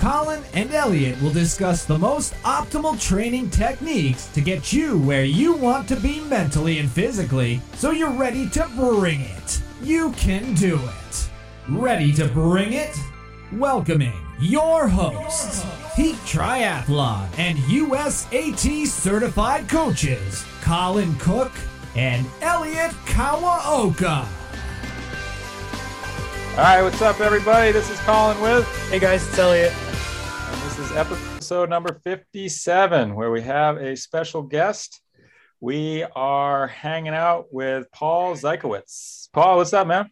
Colin and Elliot will discuss the most optimal training techniques to get you where you want to be mentally and physically so you're ready to bring it. You can do it. Ready to bring it? Welcoming your hosts, Peak Triathlon and USAT certified coaches, Colin Cook and Elliot Kawaoka. All right, what's up, everybody? This is Colin with, Hey guys, it's Elliot. Is episode number 57, where we have a special guest. We are hanging out with Paul Zykowitz. Paul, what's up, man?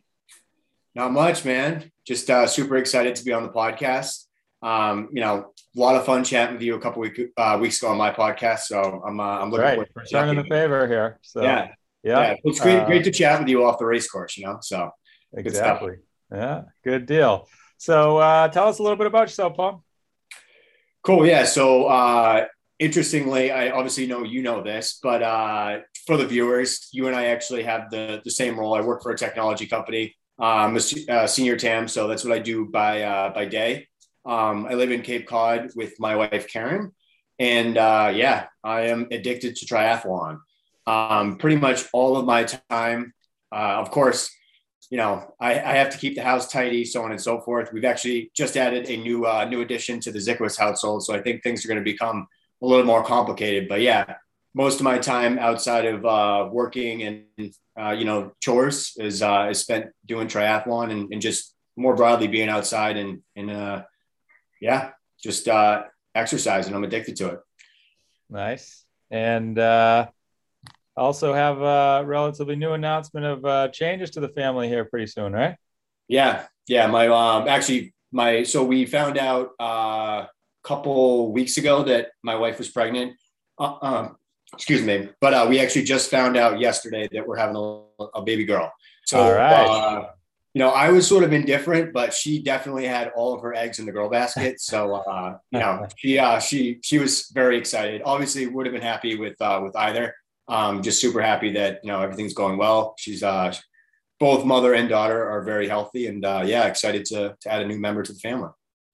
Not much, man. Just uh, super excited to be on the podcast. Um, you know, a lot of fun chatting with you a couple week, uh, weeks ago on my podcast. So I'm, uh, I'm looking Right, forward to returning the favor here. So, Yeah, yeah, yeah. It's great, Uh, great to chat with you off the race course. You know, so exactly. Yeah, good deal. So, uh, tell us a little bit about yourself, Paul. Cool. Yeah. So uh, interestingly, I obviously know you know this, but uh, for the viewers, you and I actually have the the same role. I work for a technology company. I'm a uh, senior TAM, so that's what I do by uh, by day. Um, I live in Cape Cod with my wife Karen, and uh, yeah, I am addicted to triathlon. Um, pretty much all of my time, uh, of course, you know, I, I have to keep the house tidy, so on and so forth. We've actually just added a new uh, new addition to the Zikwas household, so I think things are going to become a little more complicated. But yeah, most of my time outside of uh, working and uh, you know chores is uh, is spent doing triathlon and, and just more broadly being outside and and uh, yeah, just uh, exercising. I'm addicted to it. Nice. And uh, also have a relatively new announcement of uh, changes to the family here pretty soon, right? Yeah, yeah. My um, actually my so we found out uh, a couple weeks ago that my wife was pregnant. Uh, um, excuse me, but uh, we actually just found out yesterday that we're having a, a baby girl. So, All right. uh, you know, I was sort of indifferent, but she definitely had all of her eggs in the girl basket. So, uh, you know, she uh, she she was very excited. Obviously, would have been happy with uh, with either. Um, just super happy that you know everything's going well. She's uh, both mother and daughter are very healthy, and uh, yeah, excited to to add a new member to the family.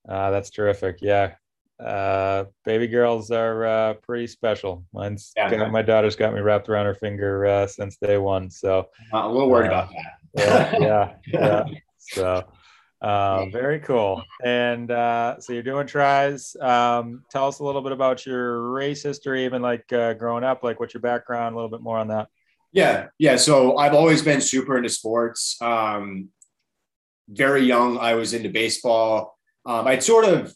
Uh, that's terrific. Yeah. Uh, baby girls are uh, pretty special. Mine's Yeah. got, my daughter's got me wrapped around her finger uh, since day one. So Uh, a little worried Uh, about that. yeah, yeah, yeah. So uh, very cool. And uh, so you're doing tries. Um, tell us a little bit about your race history, even like uh, growing up, like what's your background, a little bit more on that. Yeah, yeah. So I've always been super into sports. Um, very young, I was into baseball. Um, I'd sort of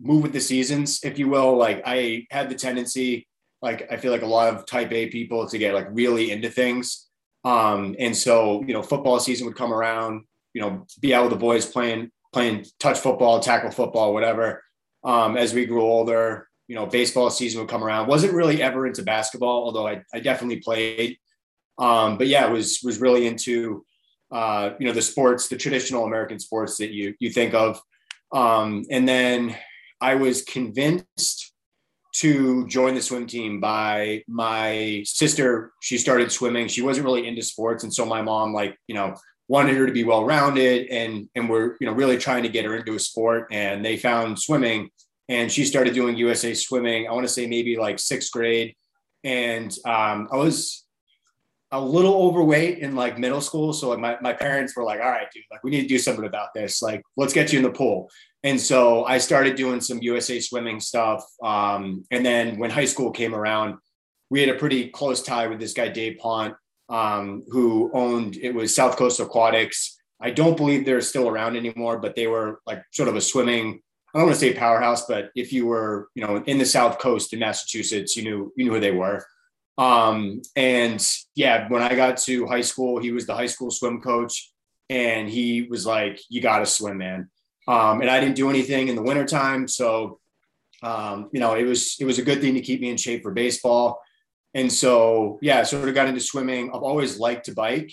move with the seasons, if you will. Like I had the tendency, like I feel like a lot of type A people, to get like really into things. Um, and so you know, football season would come around. You know, be out with the boys playing playing touch football, tackle football, whatever. Um, as we grew older, you know, baseball season would come around. Wasn't really ever into basketball, although I, I definitely played. Um, but yeah, was was really into uh, you know the sports, the traditional American sports that you you think of. Um, and then I was convinced to join the swim team by my sister. She started swimming. She wasn't really into sports, and so my mom, like you know, wanted her to be well rounded, and and we're you know really trying to get her into a sport. And they found swimming, and she started doing USA swimming. I want to say maybe like sixth grade, and um, I was a little overweight in like middle school. So like my, my parents were like, all right, dude, like we need to do something about this. Like, let's get you in the pool. And so I started doing some USA swimming stuff. Um, and then when high school came around, we had a pretty close tie with this guy, Dave Pont, um, who owned, it was South Coast Aquatics. I don't believe they're still around anymore, but they were like sort of a swimming, I don't want to say powerhouse, but if you were, you know, in the South Coast in Massachusetts, you knew, you knew who they were. Um, and yeah, when I got to high school, he was the high school swim coach and he was like, you got to swim, man. Um, and I didn't do anything in the wintertime. So, um, you know, it was, it was a good thing to keep me in shape for baseball. And so, yeah, sort of got into swimming. I've always liked to bike.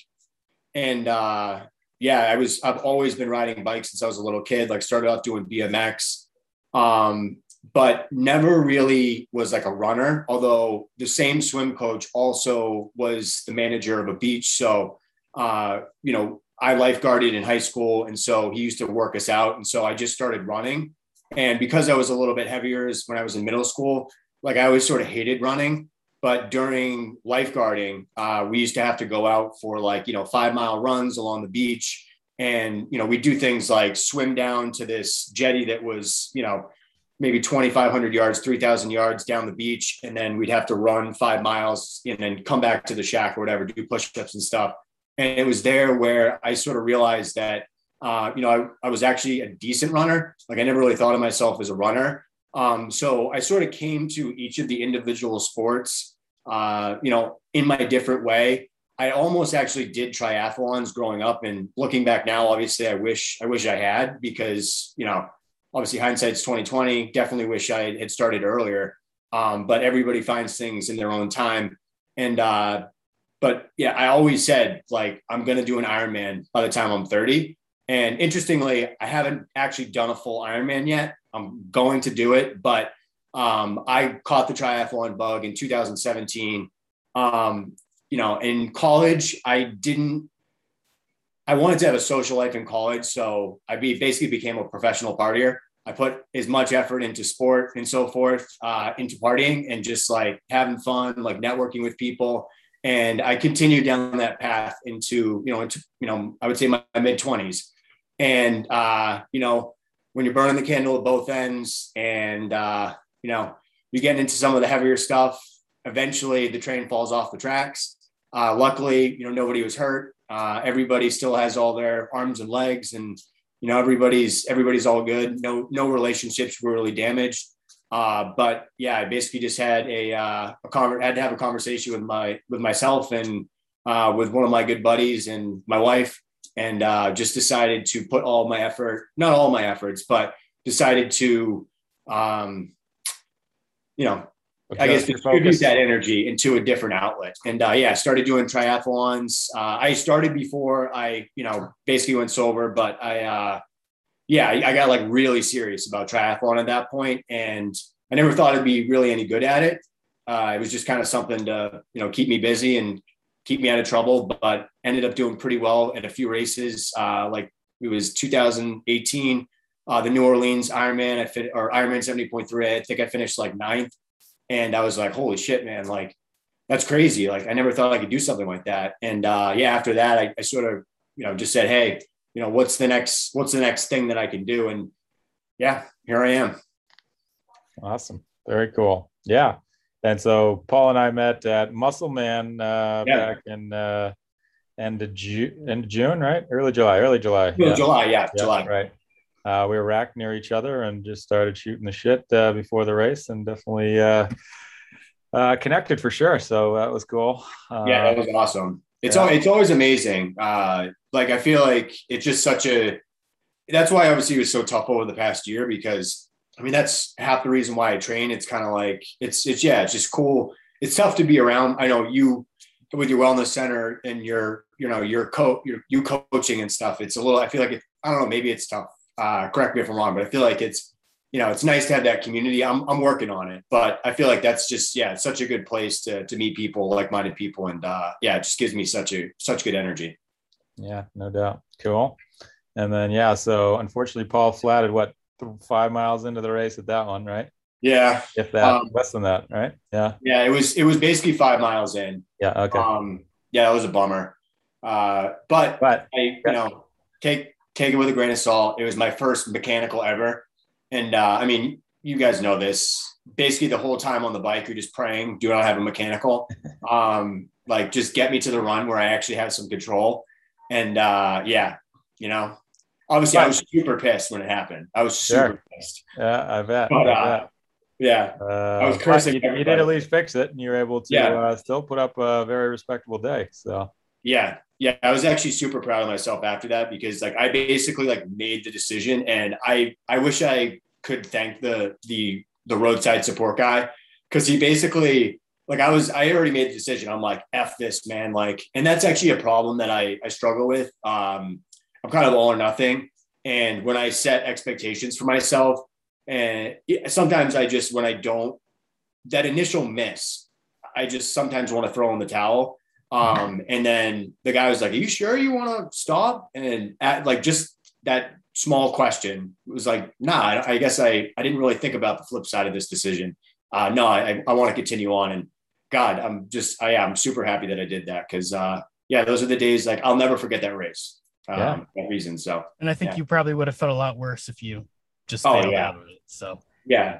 And, uh, yeah, I was, I've always been riding bikes since I was a little kid, like started off doing BMX. Um, but never really was like a runner. Although the same swim coach also was the manager of a beach. So, uh, you know, I lifeguarded in high school. And so he used to work us out. And so I just started running. And because I was a little bit heavier when I was in middle school, like I always sort of hated running. But during lifeguarding, uh, we used to have to go out for like, you know, five mile runs along the beach. And, you know, we do things like swim down to this jetty that was, you know, maybe 2,500 yards, 3,000 yards down the beach. And then we'd have to run five miles and then come back to the shack or whatever, do push ups and stuff. And it was there where I sort of realized that, uh, you know, I, I, was actually a decent runner. Like I never really thought of myself as a runner. Um, so I sort of came to each of the individual sports, uh, you know, in my different way. I almost actually did triathlons growing up and looking back now, obviously I wish, I wish I had because, you know, obviously hindsight's 2020 definitely wish i had started earlier. Um, but everybody finds things in their own time. And uh, but yeah i always said like i'm to do an ironman by the time i'm 30 and interestingly i haven't actually done a full ironman yet. I'm going to do it but um, i caught the triathlon bug in 2017 um, you know in college i didn't I wanted to have a social life in college, so I be, basically became a professional partier. I put as much effort into sport and so forth, uh, into partying and just like having fun, like networking with people. And I continued down that path into, you know, into, you know, I would say my, my mid twenties. And, uh, you know, when you're burning the candle at both ends and, uh, you know, you get into some of the heavier stuff, eventually the train falls off the tracks. Uh, luckily, you know, nobody was hurt. Uh, everybody still has all their arms and legs, and you know everybody's everybody's all good. No no relationships were really damaged. Uh, but yeah, I basically just had a uh, a had to have a conversation with my with myself and uh, with one of my good buddies and my wife, and uh, just decided to put all my effort, not all my efforts, but decided to, um, you know, I guess distribute that energy into a different outlet. And uh, yeah, started doing triathlons. Uh, I started before I, you know, basically went sober, but I, uh, yeah, I, I, got like really serious about triathlon at that point, and I never thought I'd be really any good at it. Uh, it was just kind of something to, you know, keep me busy and keep me out of trouble. But ended up doing pretty well at a few races. Uh, like it was 2018, uh, the New Orleans Ironman. I fit or Ironman 70.3. I think I finished like ninth and I was like, holy shit, man, like that's crazy. Like I never thought I could do something like that. And uh, yeah, after that, I, I sort of, you know, just said, hey, you know, what's the next, what's the next thing that I can do? And yeah, here I am. Awesome. Very cool. Yeah. And so Paul and I met at Musselman uh, yeah. back in uh, end of June, end of June, right? Early July, early July. yeah. July, yeah, yeah, July. Right uh, we were racked near each other and just started shooting the shit uh, before the race and definitely uh, uh connected for sure. So that was cool. yeah, that was awesome. It's yeah. it's always amazing. Uh, like I feel like it's just such a. That's why obviously it was so tough over the past year because I mean that's half the reason why I train. It's kind of like it's it's yeah it's just cool. It's tough to be around. I know you with your wellness center and your you know your coach your you coaching and stuff. It's a little. I feel like it, I don't know. Maybe it's tough uh, correct me if I'm wrong, but I feel like it's, you know, it's nice to have that community. I'm, I'm working on it, but I feel like that's just, yeah, it's such a good place to, to meet people, like-minded people. And uh, yeah, it just gives me such a, such good energy. Yeah, no doubt. Cool. And then, yeah, so unfortunately Paul flatted what five miles into the race at that one, right? Yeah. If that um, less than that, right? Yeah. Yeah. It was, it was basically five miles in. Yeah. Okay. Um, yeah, that was a bummer. Uh, but, but I, you yeah. know, take, take it with a grain of salt. It was my first mechanical ever. And uh, I mean, you guys know this. Basically, the whole time on the bike, you're just praying, do not have a mechanical. Um, like, just get me to the run where I actually have some control. And uh, yeah, you know, obviously, I was super pissed when it happened. I was super sure. pissed. Yeah, I bet. But, I uh. Yeah, uh, I was cursing. You, you, did at least fix it, and you were able to yeah. uh, still put up a very respectable day. So Yeah, yeah, I was actually super proud of myself after that because like I basically like made the decision, and I I wish I could thank the the the roadside support guy because he basically like I was I already made the decision. I'm like f this man, like, and that's actually a problem that I I struggle with. Um, I'm kind of all or nothing, and when I set expectations for myself, and sometimes I just when I don't that initial miss, I just sometimes want to throw in the towel. Um, and then the guy was like, "Are you sure you want to stop?" And at, like just that small question was like, "Nah, I, I, guess I I didn't really think about the flip side of this decision. Uh, no, I I want to continue on." And God, I'm just I am super happy that I did that because uh, yeah, those are the days like I'll never forget that race. Um, yeah. that reason. So, and I think yeah. you probably would have felt a lot worse if you just oh, yeah. out of it. So, yeah,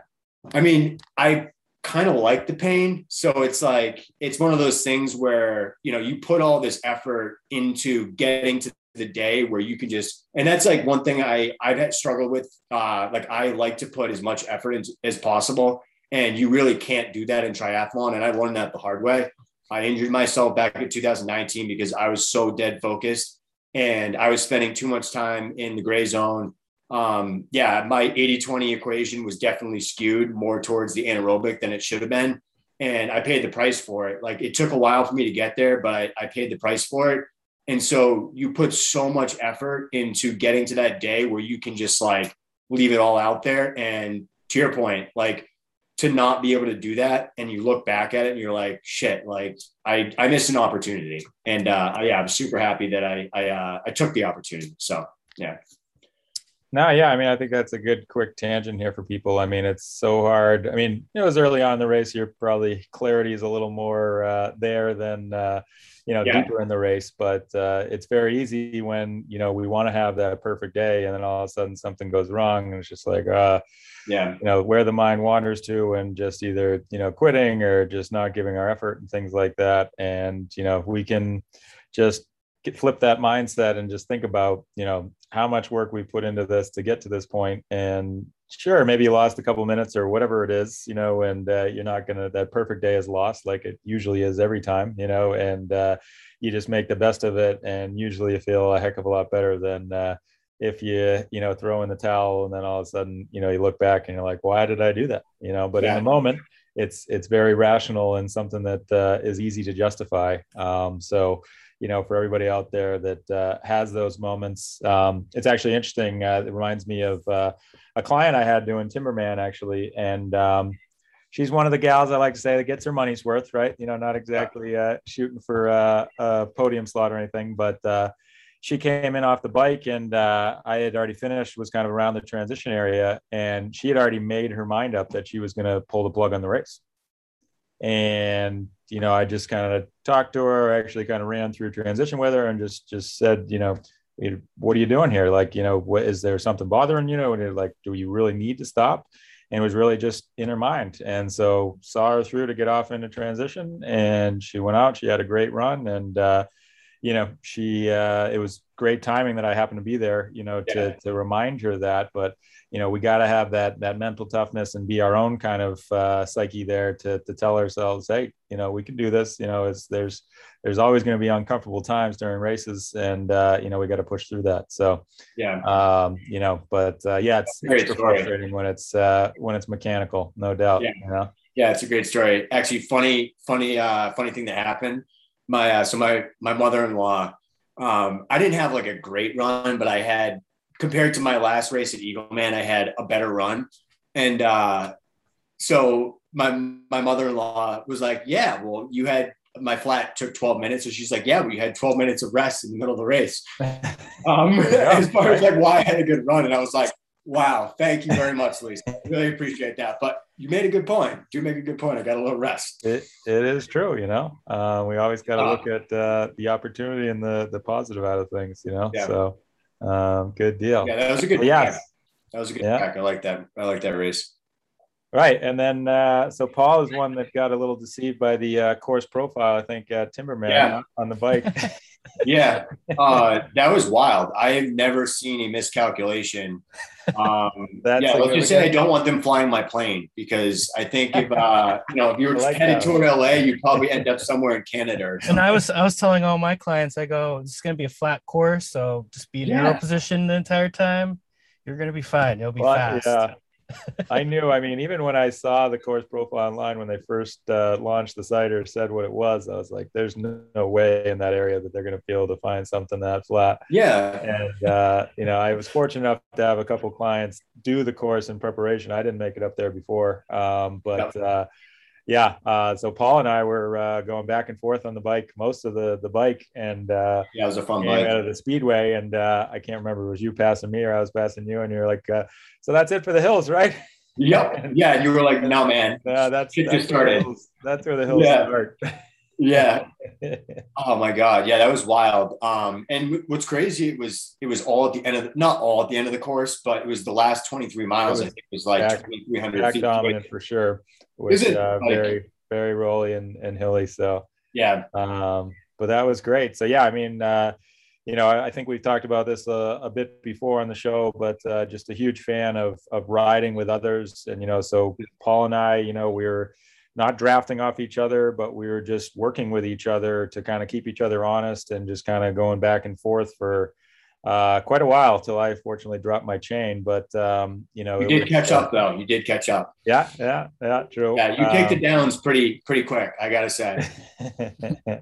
I mean, I kind of like the pain. So it's like, it's one of those things where, you know, you put all this effort into getting to the day where you can just, and that's like one thing I, I've had struggled with. Uh, like I like to put as much effort in, as possible. And you really can't do that in triathlon. And I learned that the hard way. I injured myself back in 2019 because I was so dead focused and I was spending too much time in the gray zone um, yeah, my 80 20 equation was definitely skewed more towards the anaerobic than it should have been. And I paid the price for it. Like it took a while for me to get there, but I, I paid the price for it. And so you put so much effort into getting to that day where you can just like leave it all out there. And to your point, like to not be able to do that and you look back at it and you're like, shit, like I, I missed an opportunity. And uh, yeah, I'm super happy that I, I, uh, I took the opportunity. So yeah. No, yeah, I mean, I think that's a good quick tangent here for people. I mean, it's so hard. I mean, it was early on in the race. You're probably clarity is a little more uh, there than uh, you know yeah. deeper in the race, but uh, it's very easy when you know we want to have that perfect day, and then all of a sudden something goes wrong, and it's just like, uh, yeah, you know, where the mind wanders to, and just either you know quitting or just not giving our effort and things like that. And you know, if we can just get, flip that mindset and just think about you know how much work we put into this to get to this point. And sure maybe you lost a couple minutes or whatever it is you know and uh, you're not gonna that perfect day is lost like it usually is every time you know and uh, you just make the best of it. And usually you feel a heck of a lot better than uh, if you you know throw in the towel and then all of a sudden you know you look back and you're like why did i do that? You know but yeah. in the moment it's it's very rational and something that uh, is easy to justify. Um, so you know, for everybody out there that uh, has those moments. Um, it's actually interesting. Uh, it reminds me of uh, a client I had doing Timberman actually, and um, she's one of the gals I like to say that gets her money's worth, right? You know, not exactly uh, shooting for uh, a podium slot or anything, but uh, she came in off the bike and I had already finished, was kind of around the transition area, and she had already made her mind up that she was going to pull the plug on the race. And you know, I just kind of talked to her, actually kind of ran through transition with her and just, just said, you know, what are you doing here? Like, you know, what is there something bothering you? Know, and like, do you really need to stop? And it was really just in her mind. And so saw her through to get off into transition and she went out, she had a great run and, uh, you know, she, uh, it was great timing that I happened to be there, you know, to, yeah. to remind her that, but, you know, we got to have that, that mental toughness and be our own kind of uh, psyche there to, to tell ourselves, Hey, you know, we can do this, you know, it's, there's, there's always going to be uncomfortable times during races and, uh, you know, we got to push through that. So, yeah, um, you know, but, uh, yeah, it's, it's frustrating when it's, uh, when it's mechanical, no doubt, yeah. you know? Yeah, it's a great story. Actually, funny, funny, uh, funny thing that happened my uh, so my my mother-in-law um, i didn't have like a great run but i had compared to my last race at Eagleman i had a better run. And uh, so my my mother-in-law was like yeah well you had my flat took 12 minutes. So she's like yeah we had 12 minutes of rest in the middle of the race. Um, as far as like why i had a good run. And i was like Wow. Thank you very much, Lisa. Really appreciate that. But you made a good point. Do make a good point. I got a little rest. It, it is true. You know, uh, we always got to uh, look at uh, the opportunity and the, the positive out of things, you know? Yeah. So um, good deal. Yeah, that was a good Yeah. That was a good yeah. Track. I like that. I like that race. Right. And then, uh, so Paul is one that got a little deceived by the uh, course profile, I think, uh, Timberman yeah. on the bike. yeah, uh, that was wild. I have never seen a miscalculation. Um, That's yeah, a let's just say I don't want them flying my plane because I think if uh, you know if you were I like headed that. toward LA, you'd probably end up somewhere in Canada or And. I was I was telling all my clients, I go, it's gonna be a flat course, so just be in Yeah. aero position the entire time. You're gonna be fine. You'll be Well, fast. yeah. I knew. I mean, even when I saw the course profile online when they first uh, launched the site or said what it was, I was like, "There's no, no way in that area that they're going to be able to find something that flat." Yeah, And uh, you know, I was fortunate enough to have a couple clients do the course in preparation. I didn't make it up there before, um, but uh, yeah. Uh, so Paul and I were uh, going back and forth on the bike most of the the bike, and uh, yeah, it was a fun bike. out of the speedway and uh, I can't remember was you passing me or I was passing you and you're like uh, so that's it for the hills right Yep. Yeah, and you were like, no, man. uh, that's that's just where the started. hills, that's where the hills Yeah. start Yeah. Oh my god, yeah, that was wild. Um, and w- what's crazy, it was it was all at the end of the, not all at the end of the course, but it was the last 23 miles. It I think it was like back- 2,300 back feet. dominant for sure it? uh, Like- very very rolly and, and hilly so Yeah, um, but that was great so yeah I mean uh, you know I, I think we've talked about this a, a bit before on the show but uh, just a huge fan of of riding with others and you know so Paul and I you know we were not drafting off each other, but we were just working with each other to kind of keep each other honest and just kind of going back and forth for uh, quite a while till I fortunately dropped my chain. But um, you know, you did was- catch up though. You did catch up. Yeah, yeah, yeah, true. Yeah, you take the Um, downs pretty pretty quick. I gotta say.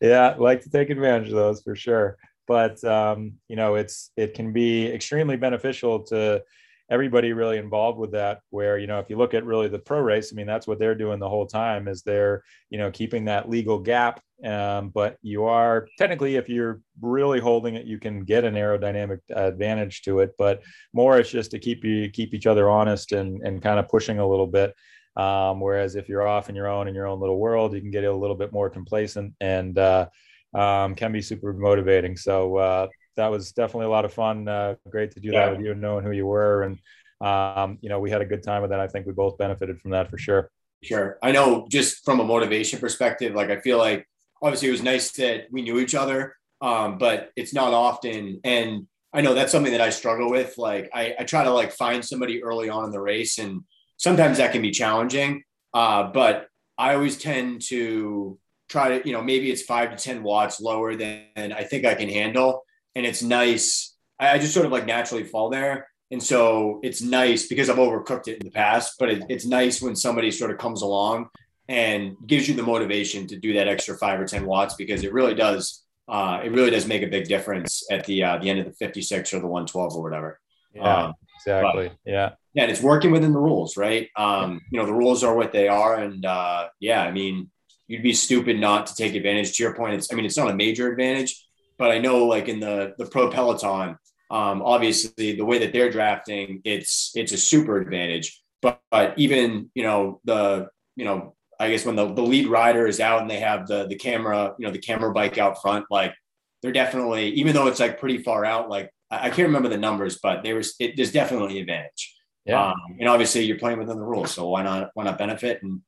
yeah, like to take advantage of those for sure. But um, you know, it's it can be extremely beneficial to everybody really involved with that. Where you know, if you look at really the pro race, I mean, that's what they're doing the whole time is they're you know keeping that legal gap. Um, but you are technically, if you're really holding it, you can get an aerodynamic advantage to it. But more, it's just to keep you keep each other honest and and kind of pushing a little bit. Um, whereas if you're off in your own in your own little world, you can get a little bit more complacent and uh, um, can be super motivating. So uh, that was definitely a lot of fun. Uh, great to do Yeah. that with you and knowing who you were. And um, you know, we had a good time with that. I think we both benefited from that for sure. Sure. I know just from a motivation perspective, like I feel like obviously it was nice that we knew each other, um, but it's not often. And I know that's something that I struggle with. Like I, I try to like find somebody early on in the race and sometimes that can be challenging. Uh, but I always tend to try to, you know, maybe it's five to 10 watts lower than I think I can handle. And it's nice. I, I just sort of like naturally fall there. And so it's nice because I've overcooked it in the past, but it, it's nice when somebody sort of comes along and gives you the motivation to do that extra five or 10 watts because it really does, uh, it really does make a big difference at the, uh, the end of the 56 or the 112 or whatever. Yeah, Um, exactly. Yeah. yeah, and it's working within the rules, right? Um, you know, the rules are what they are. And uh, yeah, I mean, you'd be stupid not to take advantage. To your point, it's I mean, it's not a major advantage, but I know like in the the pro peloton, um, obviously the way that they're drafting, it's it's a super advantage. But, but even you know the you know I guess when the, the lead rider is out and they have the the camera you know the camera bike out front, like they're definitely even though it's like pretty far out, like I I can't remember the numbers, but there was it, there's definitely an advantage. Yeah. Um, and obviously you're playing within the rules, so why not why not benefit? And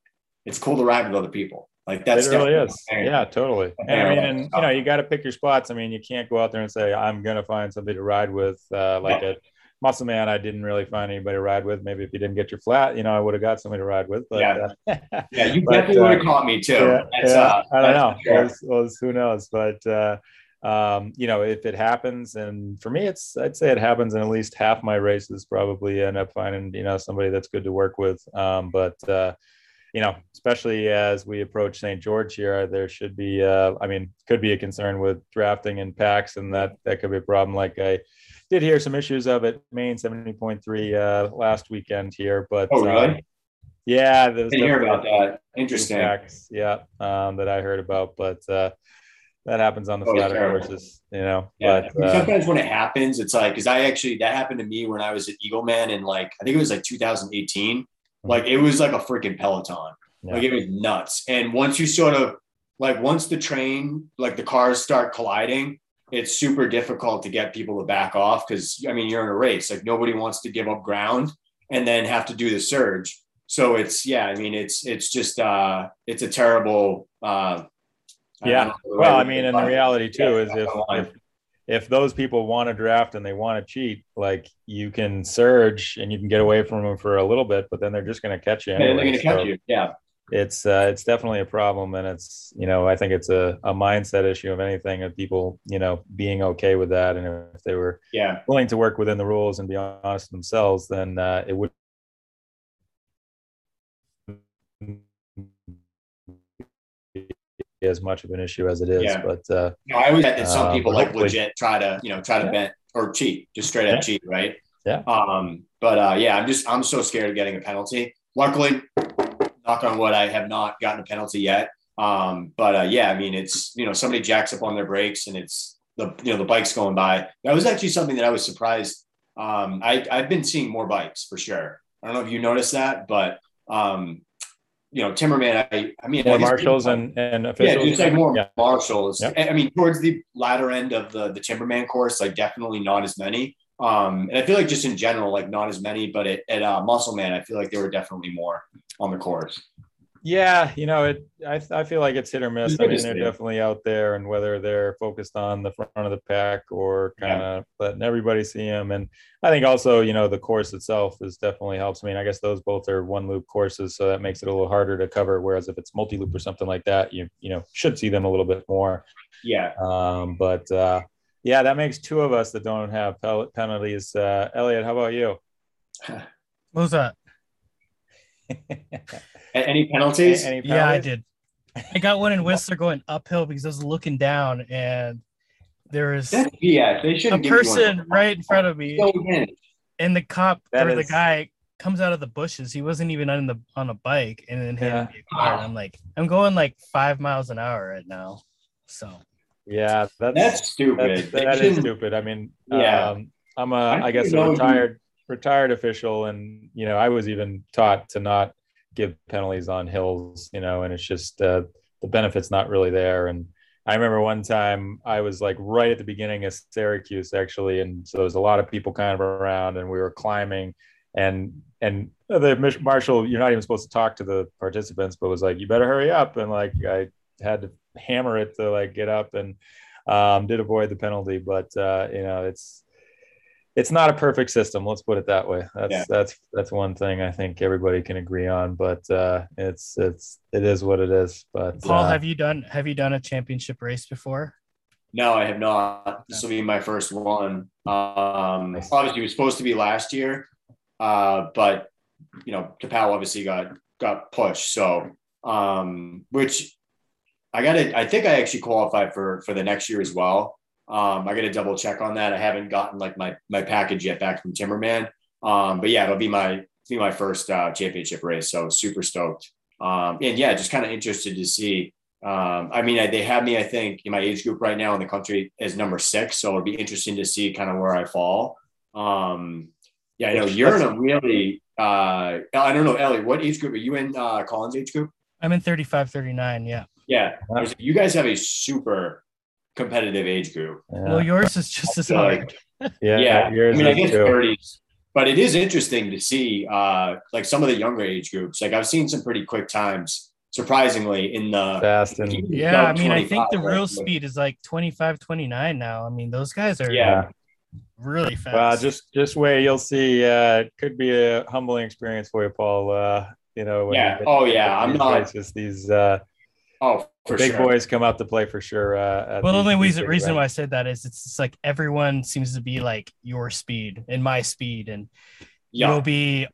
it's cool to ride with other people. Like that's it really is. Yeah, totally. And I mean, and you know, you got to pick your spots. I mean, you can't go out there and say, I'm going to find somebody to ride with. Uh, like Yeah. at Musselman, I didn't really find anybody to ride with. Maybe if you didn't get your flat, you know, I would have got somebody to ride with. But Yeah. uh, Yeah, you But, definitely would uh, have caught me too. yeah, yeah, uh, I don't know. sure. Was, was, who knows? But uh, um, you know, if it happens, and for me, it's I'd say it happens in at least half my races. Probably end up finding you know somebody that's good to work with. Um, but uh, you know, especially as we approach St. George here, there should be, uh, I mean, could be a concern with drafting in packs, and that that could be a problem. Like I did hear some issues of it, Maine seventy point three uh, last weekend here, but Oh, really? um, yeah, didn't hear about that. Interesting. Packs, yeah, um, that I heard about, but uh, that happens on the Oh, flatter terrible. courses, you know. Yeah. But uh, sometimes when it happens, it's like because I actually that happened to me when I was at Eagle Man in like I think it was like 2018. Like it was like a freaking peloton. Yeah. Like it was nuts. And once you sort of like once the train, like the cars start colliding, it's super difficult to get people to back off because I mean you're in a race. Like nobody wants to give up ground and then have to do the surge. So it's yeah, I mean it's it's just uh it's a terrible uh Yeah. Well, I mean, and the reality too is if, if if those people want to draft and they want to cheat, like you can surge and you can get away from them for a little bit, but then they're just going to catch you. Yeah, they're going to catch So you. Yeah. It's uh, it's definitely a problem, and it's you know I think it's a, a mindset issue of anything of people you know being okay with that, and if they were Yeah. willing to work within the rules and be honest with themselves, then uh, it would as much of an issue as it is. Yeah. But uh, No, I always had that some Uh, people but like legit try to, you know, try to Yeah. bet or cheat, just straight up Yeah. cheat, right? Yeah. Um, but uh, yeah, I'm just I'm so scared of getting a penalty. Luckily, knock on wood, I have not gotten a penalty yet. Um, but uh, yeah, I mean, it's you know somebody jacks up on their brakes and it's the you know the bike's going by. That was actually something that I was surprised. Um, I I've been seeing more bikes for sure. I don't know if you noticed that, but um, you know, Timberman. I I mean, more I marshals and, and yeah, officials. just like more Yeah. marshals. Yep. I mean, towards the latter end of the the Timberman course, like definitely not as many. Um, and I feel like just in general, like not as many, but at, at uh, Musselman, I feel like there were definitely more on the course. Yeah, you know, it. I, I feel like it's hit or miss. I mean, they're definitely out there, and whether they're focused on the front of the pack or kind of letting everybody see them. And I think also, you know, the course itself is definitely helps. I mean, I guess those both are one loop courses, so that makes it a little harder to cover. Whereas if it's multi loop or something like that, you you know should see them a little bit more. Yeah. Um, but uh, yeah, that makes two of us that don't have pel- penalties. Uh, Elliot, how about you? What was that? A- Any penalties? Any Yeah, I did. I got one in Whistler going uphill because I was looking down and there was That's BS. They a shouldn't person right in front of me So and the cop That or the guy comes out of the bushes. He wasn't even on the on a bike and then hit Yeah. me a car. And I'm like, I'm going like five miles an hour right now. So Yeah, that's That's stupid. That's, that is stupid. I mean, Yeah. um, I'm a, I I guess, don't a know. retired retired official, and you know, I was even taught to not give penalties on hills. You know, and it's just uh, the benefit's not really there. And I remember one time I was like right at the beginning of Syracuse, actually, and so there was a lot of people kind of around, and we were climbing, and and the marshal, you're not even supposed to talk to the participants, but was like, you better hurry up, and like I had to hammer it to like get up and um, did avoid the penalty, but uh, you know it's it's not a perfect system. Let's put it that way. That's Yeah. that's that's one thing I think everybody can agree on. But uh, it's it's it is what it is. But Paul, uh, have you done have you done a championship race before? No, I have not. This will be my first one. Um, obviously, it was supposed to be last year, uh, but you know, Capel obviously got got pushed. So, um, which I got to. I think I actually qualified for for the next year as well. Um, I got to double check on that. I haven't gotten like my my package yet back from Timberman. Um, but yeah, it'll be my be my first uh, championship race. So super stoked. Um, and yeah, just kind of interested to see um, I mean, I, they have me, I think, in my age group right now in the country as number six. So it'll be interesting to see kind of where I fall. Um, yeah, I know you're in a really, uh, I don't know, Ellie, what age group are you in? Uh, Collins age group? I'm in 35, 39. Yeah. Yeah, you guys have a super competitive age group. yeah, Well, yours is just as hard. like, yeah, yeah, yours I mean, I guess 30s, but it is interesting to see, uh, like some of the younger age groups. Like I've seen some pretty quick times, surprisingly, in the fast and Yeah, I mean, I think the real like, speed is like 25, 29 now. I mean, those guys are Yeah. really fast. well, just just wait, you'll see. Uh, it could be a humbling experience for you, Paul. Uh, you know, when you Yeah. get Oh, yeah. I'm these not- races, these uh, Oh, for big sure. boys come out to play for sure. Uh, well, the these- only reason, big reason why I said that is it's just like everyone seems to be like your speed and my speed, and Yeah. you'll be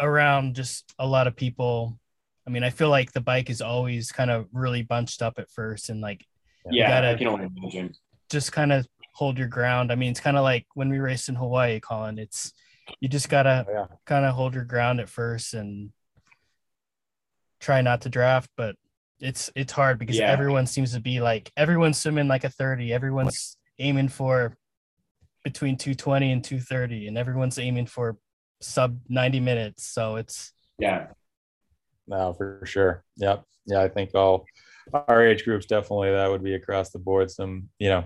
around just a lot of people. I mean, I feel like the bike is always kind of really bunched up at first, and like Yeah, gotta- I can only imagine. just kind of hold your ground. I mean, it's kind of like when we raced in Hawaii, Colin. It's you just gotta Oh, yeah. kind of hold your ground at first and try not to draft, but it's it's hard because Yeah. everyone seems to be like everyone's swimming like a 30. Everyone's aiming for between 220 and 230, and everyone's aiming for sub 90 minutes. So it's Yeah. No, for sure. Yep. Yeah, I think all our age groups definitely that would be across the board. Some, you know,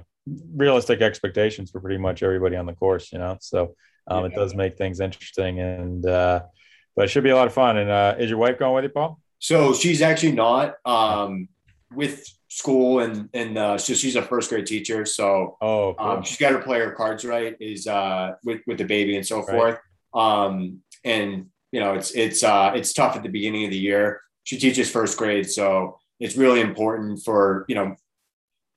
realistic expectations for pretty much everybody on the course, you know. So um, it does make things interesting and uh but it should be a lot of fun. And uh is your wife going with you, Paul? So she's actually not. Um, with school and and uh, so she's a first grade teacher. So Oh, cool. um, she's got to play her player cards right. Is uh, with with the baby and so Right. forth. Um, and you know it's it's uh, it's tough at the beginning of the year. She teaches first grade, so it's really important for you know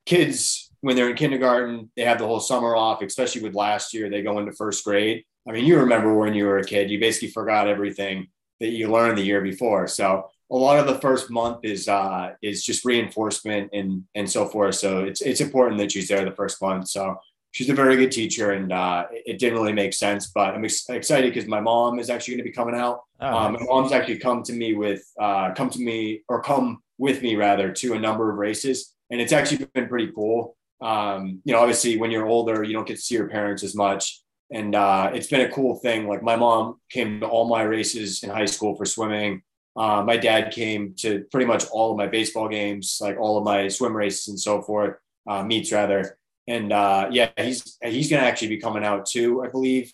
kids when they're in kindergarten. They have the whole summer off, especially with last year. They go into first grade. I mean, you remember when you were a kid, you basically forgot everything that you learned the year before. So a lot of the first month is uh, is just reinforcement and and so forth. So it's it's important that she's there the first month. So she's a very good teacher, and uh, it didn't really make sense. But I'm ex- excited because my mom is actually going to be coming out. Oh, Um, my mom's actually come to me with uh, come to me or come with me rather to a number of races, and it's actually been pretty cool. Um, you know, obviously when you're older, you don't get to see your parents as much, and uh, it's been a cool thing. Like my mom came to all my races in high school for swimming. Uh, my dad came to pretty much all of my baseball games, like all of my swim races and so forth, uh, meets rather. And uh, yeah, he's he's gonna actually be coming out too, I believe.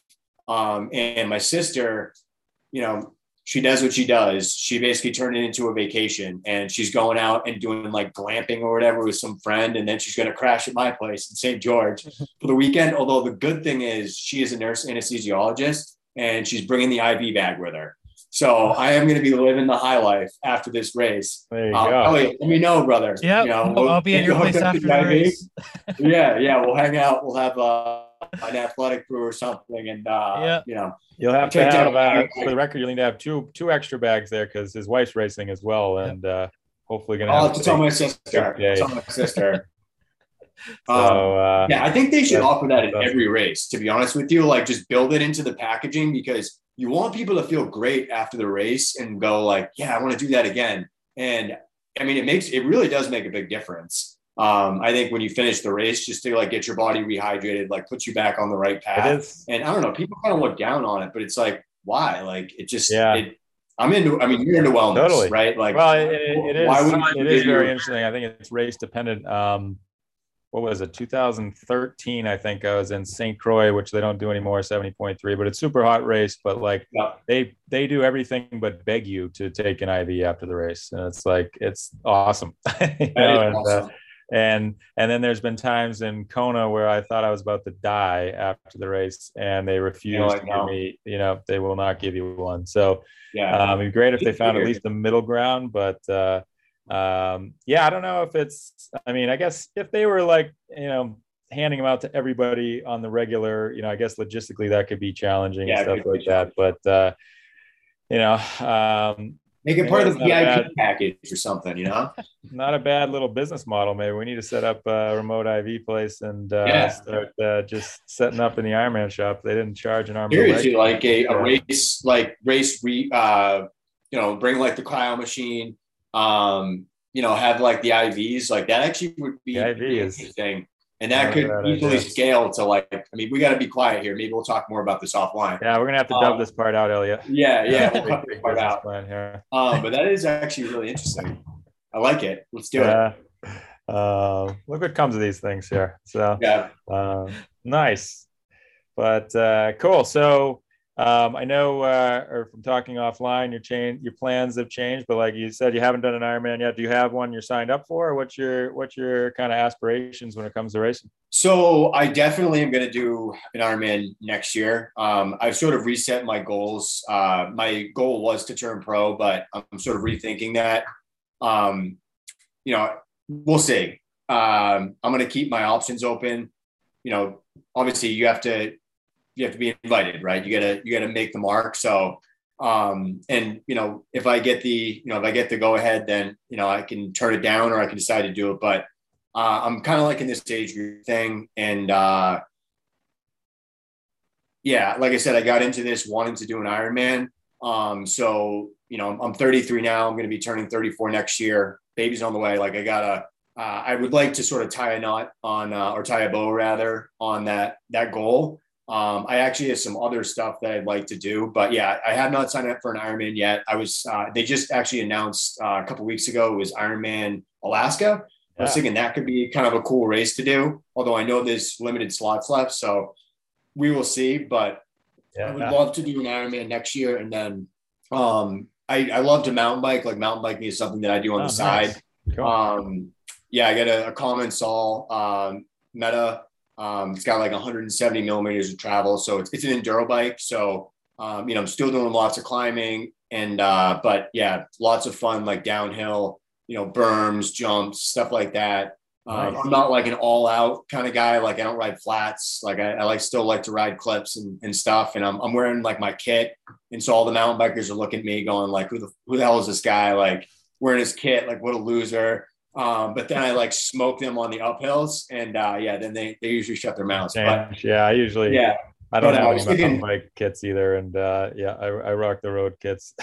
Um, and my sister, you know, she does what she does. She basically turned it into a vacation and she's going out and doing like glamping or whatever with some friend. And then she's going to crash at my place in St. George for the weekend. Although the good thing is she is a nurse anesthesiologist and she's bringing the IV bag with her. So I am going to be living the high life after this race. there you Uh, go. Elliot, let me know, brother. Yeah, You know, I'll, we'll I'll be at your place after the race. yeah, yeah, we'll hang out. We'll have uh, an athletic brew or something, and uh, Yeah. you know, You'll have to have, uh, for the record, you'll need to have two two extra bags there because his wife's racing as well, and uh, hopefully gonna I'll have have to tell my sister. Yeah, Tell my sister. So Um, uh, yeah, I think they should that's- offer that in every race. To be honest with you, like just build it into the packaging because you want people to feel great after the race and go like, "Yeah, I want to do that again." And I mean, it makes it really does make a big difference. Um, I think when you finish the race, just to like get your body rehydrated, like puts you back on the right path. And I don't know, people kind of look down on it, but it's like, why? Like it just, Yeah. it, I'm into. I mean, you're into wellness, Totally. right? Like, Well, it, it, it why is. would It is very interesting. I think it's race dependent. Um, what was it? 2013, I think I was in St. Croix, which they don't do anymore, 70.3, but it's super hot race. But like Yeah. they they do everything but beg you to take an IV after the race, and it's like it's awesome. You know, and, uh, and and then there's been times in Kona where I thought I was about to die after the race, and they refused to give me. You know, they will not give you one. So yeah. um, it'd be great if they found at least a middle ground, but uh, um, yeah, I don't know if it's. I mean, I guess if they were like you know handing them out to everybody on the regular, you know, I guess logistically that could be challenging Yeah, and stuff like that. But uh, you know, um, Make it part of the VIP package or something, you know? not a bad little business model. Maybe we need to set up a remote IV place and uh, Yeah. start uh, just setting up in the Ironman shop. They didn't charge an arm. Seriously, like a, a race, like race, re, uh, you know, bring like the cryo machine, um, you know, have like the IVs, like that actually would be The IV is- thing. And that could bad easily idea. scale to like, I mean, we got to be quiet here. Maybe we'll talk more about this offline. Yeah, we're gonna have to dub Um, this part out, Elliot. Yeah, yeah, we'll Big- cut big this part out. plan here. Um, but that is actually really interesting. I like it. Let's do it. Uh, look what comes of these things here. So Yeah. uh, nice, but uh, cool. So um, I know, uh, or from talking offline, your change, your plans have changed. But like you said, you haven't done an Ironman yet. Do you have one you're signed up for? Or what's your what's your kind of aspirations when it comes to racing? So I definitely am going to do an Ironman next year. Um, I've sort of reset my goals. Uh, my goal was to turn pro, but I'm sort of rethinking that. Um, you know, we'll see. Um, I'm going to keep my options open. You know, obviously you have to you have to be invited, right? You gotta you gotta make the mark. So um and you know if i get the you know if i get the go ahead then you know i can turn it down or i can decide to do it but uh, I'm kind of like in this age group thing. And uh, yeah, like I said, I got into this wanting to do an Ironman. Um, so, you know, I'm, I'm 33 now. I'm going to be turning 34 next year. Baby's on the way. Like I gotta, uh, I would like to sort of tie a knot on, uh, or tie a bow rather on that, that goal. Um, I actually have some other stuff that I'd like to do, but yeah, I have not signed up for an Ironman yet. I was, uh, they just actually announced uh, a couple weeks ago, it was Ironman Alaska. I was thinking that could be kind of a cool race to do, although I know there's limited slots left. So we will see. But I would love to do an Ironman next year. And then um, I, I love to mountain bike. Like mountain biking is something that I do on Oh, the side. cool. Um, yeah, I got a, a Commencal um, Meta. Um, it's got like 170 millimeters of travel, so it's, it's an enduro bike. So um, you know, I'm still doing lots of climbing, and uh, but yeah, lots of fun like downhill, you know, berms, jumps, stuff like that. Um, Nice. I'm not like an all out kind of guy. Like I don't ride flats. Like I, I like still like to ride clips and, and stuff. And I'm, I'm wearing like my kit. And so all the mountain bikers are looking at me going like, who the, who the hell is this guy? Like wearing his kit, like what a loser. Um, but then I like smoke them on the uphills and uh, yeah, then they, they usually shut their mouths. But yeah, I usually yeah, I don't But have was any mountain thinking- bike kits either, and uh, yeah, I, I rock the road kits.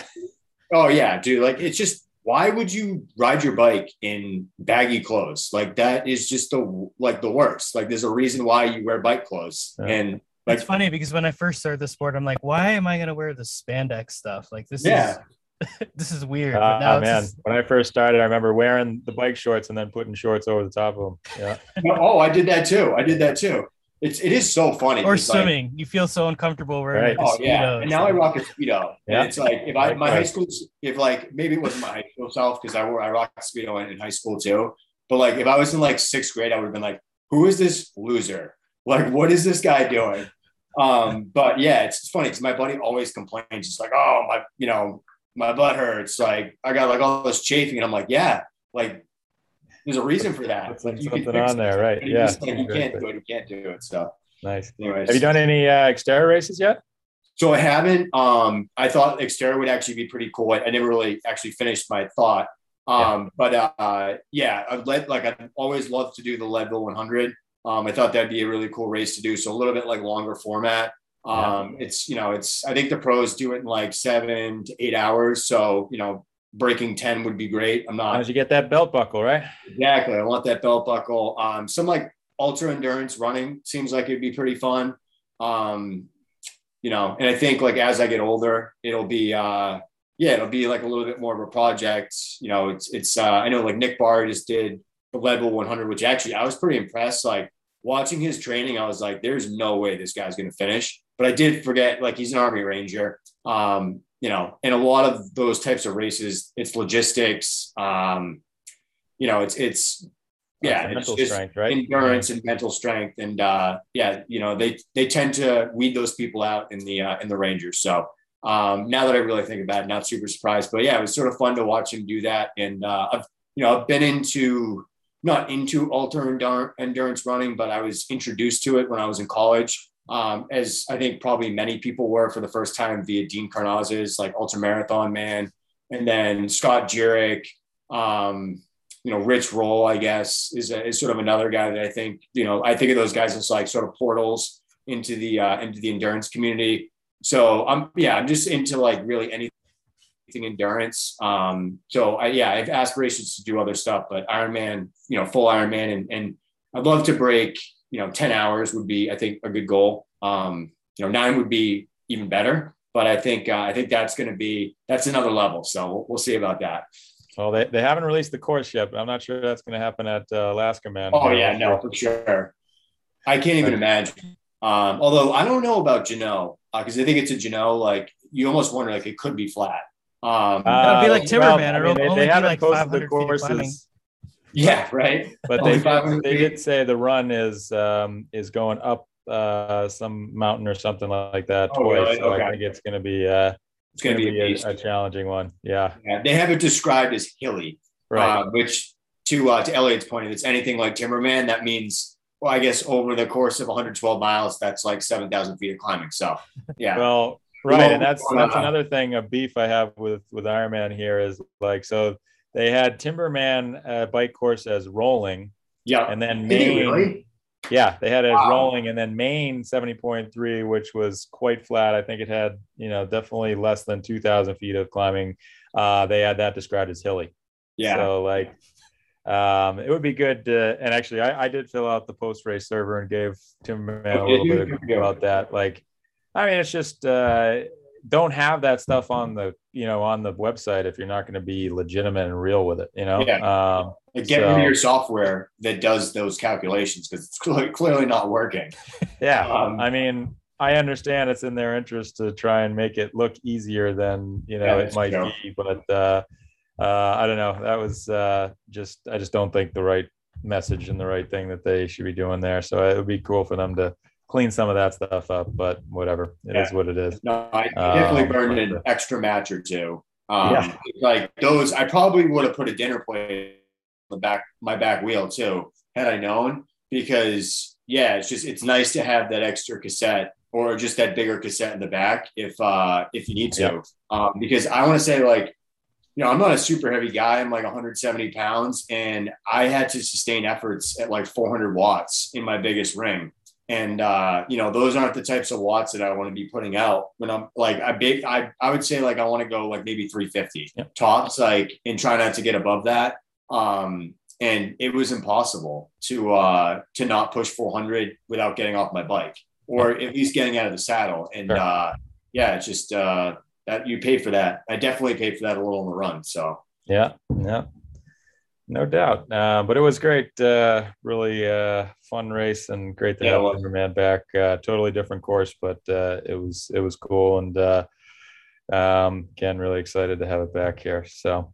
Oh yeah, dude. Like it's just why would you ride your bike in baggy clothes? Like that is just the like the worst. Like there's a reason why you wear bike clothes. Yeah. And like it's funny because when I first started the sport, I'm like, why am I gonna wear the spandex stuff? Like this Yeah. is this is weird. Uh, but now it's man, just- when I first started, I remember wearing the bike shorts and then putting shorts over the top of them. Yeah, oh, I did that too. I did that too. It's it is so funny. or 'cause, like, swimming, you feel so uncomfortable wearing Right. like, a Oh yeah, and now I rock a speedo. Yeah. And it's like if I my high school, if like maybe it wasn't my high school self because I wore I rocked speedo in, in high school too. But like if I was in like sixth grade, I would have been like, who is this loser? Like what is this guy doing? Um, but yeah, it's, it's funny because my buddy always complains. It's like, oh my, you know, my butt hurts. Like I got like all this chafing, and I'm like, yeah, like there's a reason for that. Like you something on it. there, right? Yeah, just, like, you can't do it. You can't do it. So, nice. anyways, Have you done any uh, Xterra races yet? So I haven't. Um, I thought Xterra would actually be pretty cool. I, I never really actually finished my thought. Um, but uh, yeah, I've led like I've always loved to do the Leadville 100. Um, I thought that'd be a really cool race to do. So a little bit like longer format. Um, it's you know it's I think the pros do it in like seven to eight hours. So you know breaking 10 would be great. I'm How not did you get that belt buckle, right? Exactly. I want that belt buckle. Um, some like ultra endurance running seems like it'd be pretty fun. Um, you know, and I think like as I get older, it'll be uh yeah, it'll be like a little bit more of a project. You know, it's it's uh I know like Nick Bare just did the Leadville 100, which actually I was pretty impressed. Like watching his training, I was like, there's no way this guy's gonna finish. But I did forget, like he's an army ranger. Um, you know, and a lot of those types of races, it's logistics. Um, you know, it's it's yeah, it's strength, right? endurance and mental strength, and uh, yeah, you know, they they tend to weed those people out in the uh, in the Rangers. So um, now that I really think about it, not super surprised, but yeah, it was sort of fun to watch him do that. And uh, I've you know I've been into not into ultra endurance running, but I was introduced to it when I was in college. Um, as I think probably many people were for the first time via Dean Karnazes, like ultra marathon man, and then Scott Jurek, um, you know, Rich Roll, I guess, is, a, is sort of another guy that I think, you know, I think of those guys as like sort of portals into the uh, into the endurance community. So I'm yeah, I'm just into like really anything endurance. Um, so I yeah, I have aspirations to do other stuff, but Ironman, you know, full Ironman, and and I'd love to break, you know, ten hours would be I think a good goal. Um, you know, nine would be even better, but I think uh, I think that's going to be that's another level. So we'll, we'll see about that. Well, they, they haven't released the course yet, but I'm not sure that's going to happen at uh, Alaska, man. Oh yeah, no, for sure. I can't even imagine. Um, although I don't know about Juneau because I think it's a Juneau. Like you almost wonder like it could be flat. Um, That'd be like Uh, Timberman, I it'll mean, they, they haven't like posted the 500 feet of climbing. courses, yeah, right. but they did, they did say the run is um, is going up uh, some mountain or something like that Oh, twice. really? So Okay. I think it's going to be uh, It's going to be a a, a challenging one. Yeah, Yeah, they have it described as hilly, right. uh, which to uh, to Elliot's point, if it's anything like Timberman, that means well, I guess over the course of 112 miles, that's like 7,000 feet of climbing. So yeah, Well, right, and that's uh, that's another thing of beef I have with with Ironman here is like so they had Timberman uh, bike course as rolling, yeah. and then Maine, really? yeah, they had it as Wow. rolling, and then Maine seventy point three, which was quite flat. I think it had you know definitely less than two thousand feet of climbing. Uh, they had that described as hilly. Yeah. So like, um, it would be good to, and actually I, I did fill out the post race server and gave Timberman Man a little bit of Good to go. about that. Like, I mean, it's just, uh, don't have that stuff on the, you know, on the website if you're not going to be legitimate and real with it, you know? Um, Like get rid of your software that does those calculations because it's clearly, clearly not working. yeah. Um, I mean, I understand it's in their interest to try and make it look easier than, you know, Yeah, it might true. be, but, uh, uh, I don't know. That was uh, just I just don't think the right message and the right thing that they should be doing there. So it would be cool for them to clean some of that stuff up. But whatever, it yeah. is what it is. No, I definitely um, burned an extra match or two. Um, yeah. Like those, I probably would have put a dinner plate on the back my back wheel too had I known because yeah, it's just it's nice to have that extra cassette or just that bigger cassette in the back if uh if you need to. Um, because I want to say like you know, I'm not a super heavy guy. I'm like 170 pounds, and I had to sustain efforts at like 400 watts in my biggest ring. And uh, you know, those aren't the types of watts that I want to be putting out when I'm like I big. I I would say like I want to go like maybe 350 yep. tops, like and try not to get above that. Um, and it was impossible to uh to not push 400 without getting off my bike or at least getting out of the saddle. And sure. uh, yeah, it's just uh, that you paid for that. I definitely paid for that a little on the run. So yeah, yeah, no doubt. Uh, but it was great. Uh, really uh, fun race and great to yeah, have man back. Uh, totally different course, but uh, it was it was cool and uh, um, again, really excited to have it back here. So.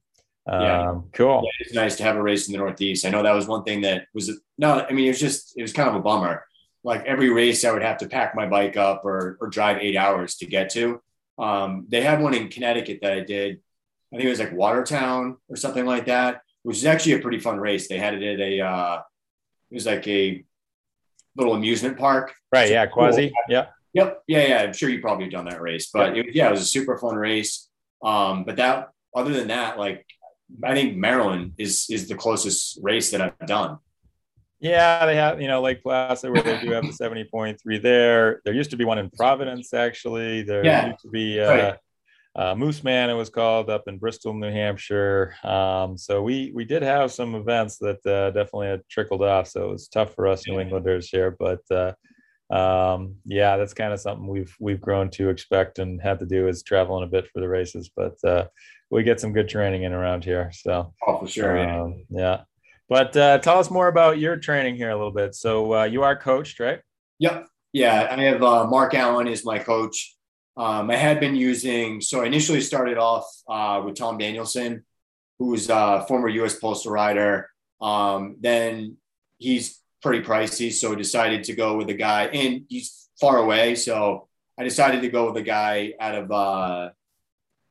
Um, yeah, cool. Yeah, it's nice to have a race in the Northeast. I know that was one thing that was no. I mean, it was just it was kind of a bummer like every race I would have to pack my bike up or, or drive eight hours to get to. Um, they had one in Connecticut that I did. I think it was like Watertown or something like that, which is actually a pretty fun race. They had it at a, uh, it was like a little amusement park. Right. Yeah. Quasi. Yeah. Yep. Yeah. Yeah. I'm sure you probably have done that race, but yeah. It, yeah, it was a super fun race. Um, but that, other than that, like, I think Maryland is, is the closest race that I've done. Yeah, they have, you know, Lake Placid where they do have the 70.3 there. There used to be one in Providence, actually. There yeah. used to be uh, right. Uh, Mooseman, it was called, up in Bristol, New Hampshire. Um, so we we did have some events that uh, definitely had trickled off. So it was tough for us New Englanders here. But uh, um, yeah, that's kind of something we've we've grown to expect and had to do is traveling a bit for the races. But uh, we get some good training in around here. So, oh, for sure. Um, yeah. But uh, tell us more about your training here a little bit. So uh, you are coached, right? Yep. Yeah, I have uh, Mark Allen is my coach. Um, I had been using, so I initially started off uh, with Tom Danielson, who's a former U.S. postal rider. Um, then he's pretty pricey, so decided to go with a guy, and he's far away, so I decided to go with a guy out of uh,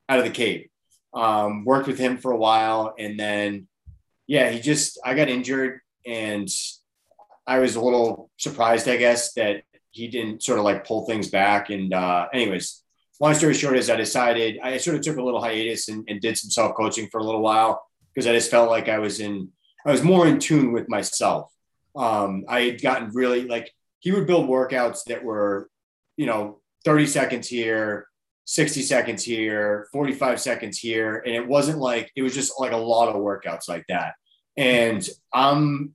out of the Cape. Um, worked with him for a while, and then yeah, he just I got injured and I was a little surprised, I guess, that he didn't sort of like pull things back. And uh, anyways, long story short is I decided I sort of took a little hiatus and, and did some self coaching for a little while because I just felt like I was in I was more in tune with myself. Um, I had gotten really like he would build workouts that were, you know, 30 seconds here, 60 seconds here, 45 seconds here. And it wasn't like, it was just like a lot of workouts like that. And I'm,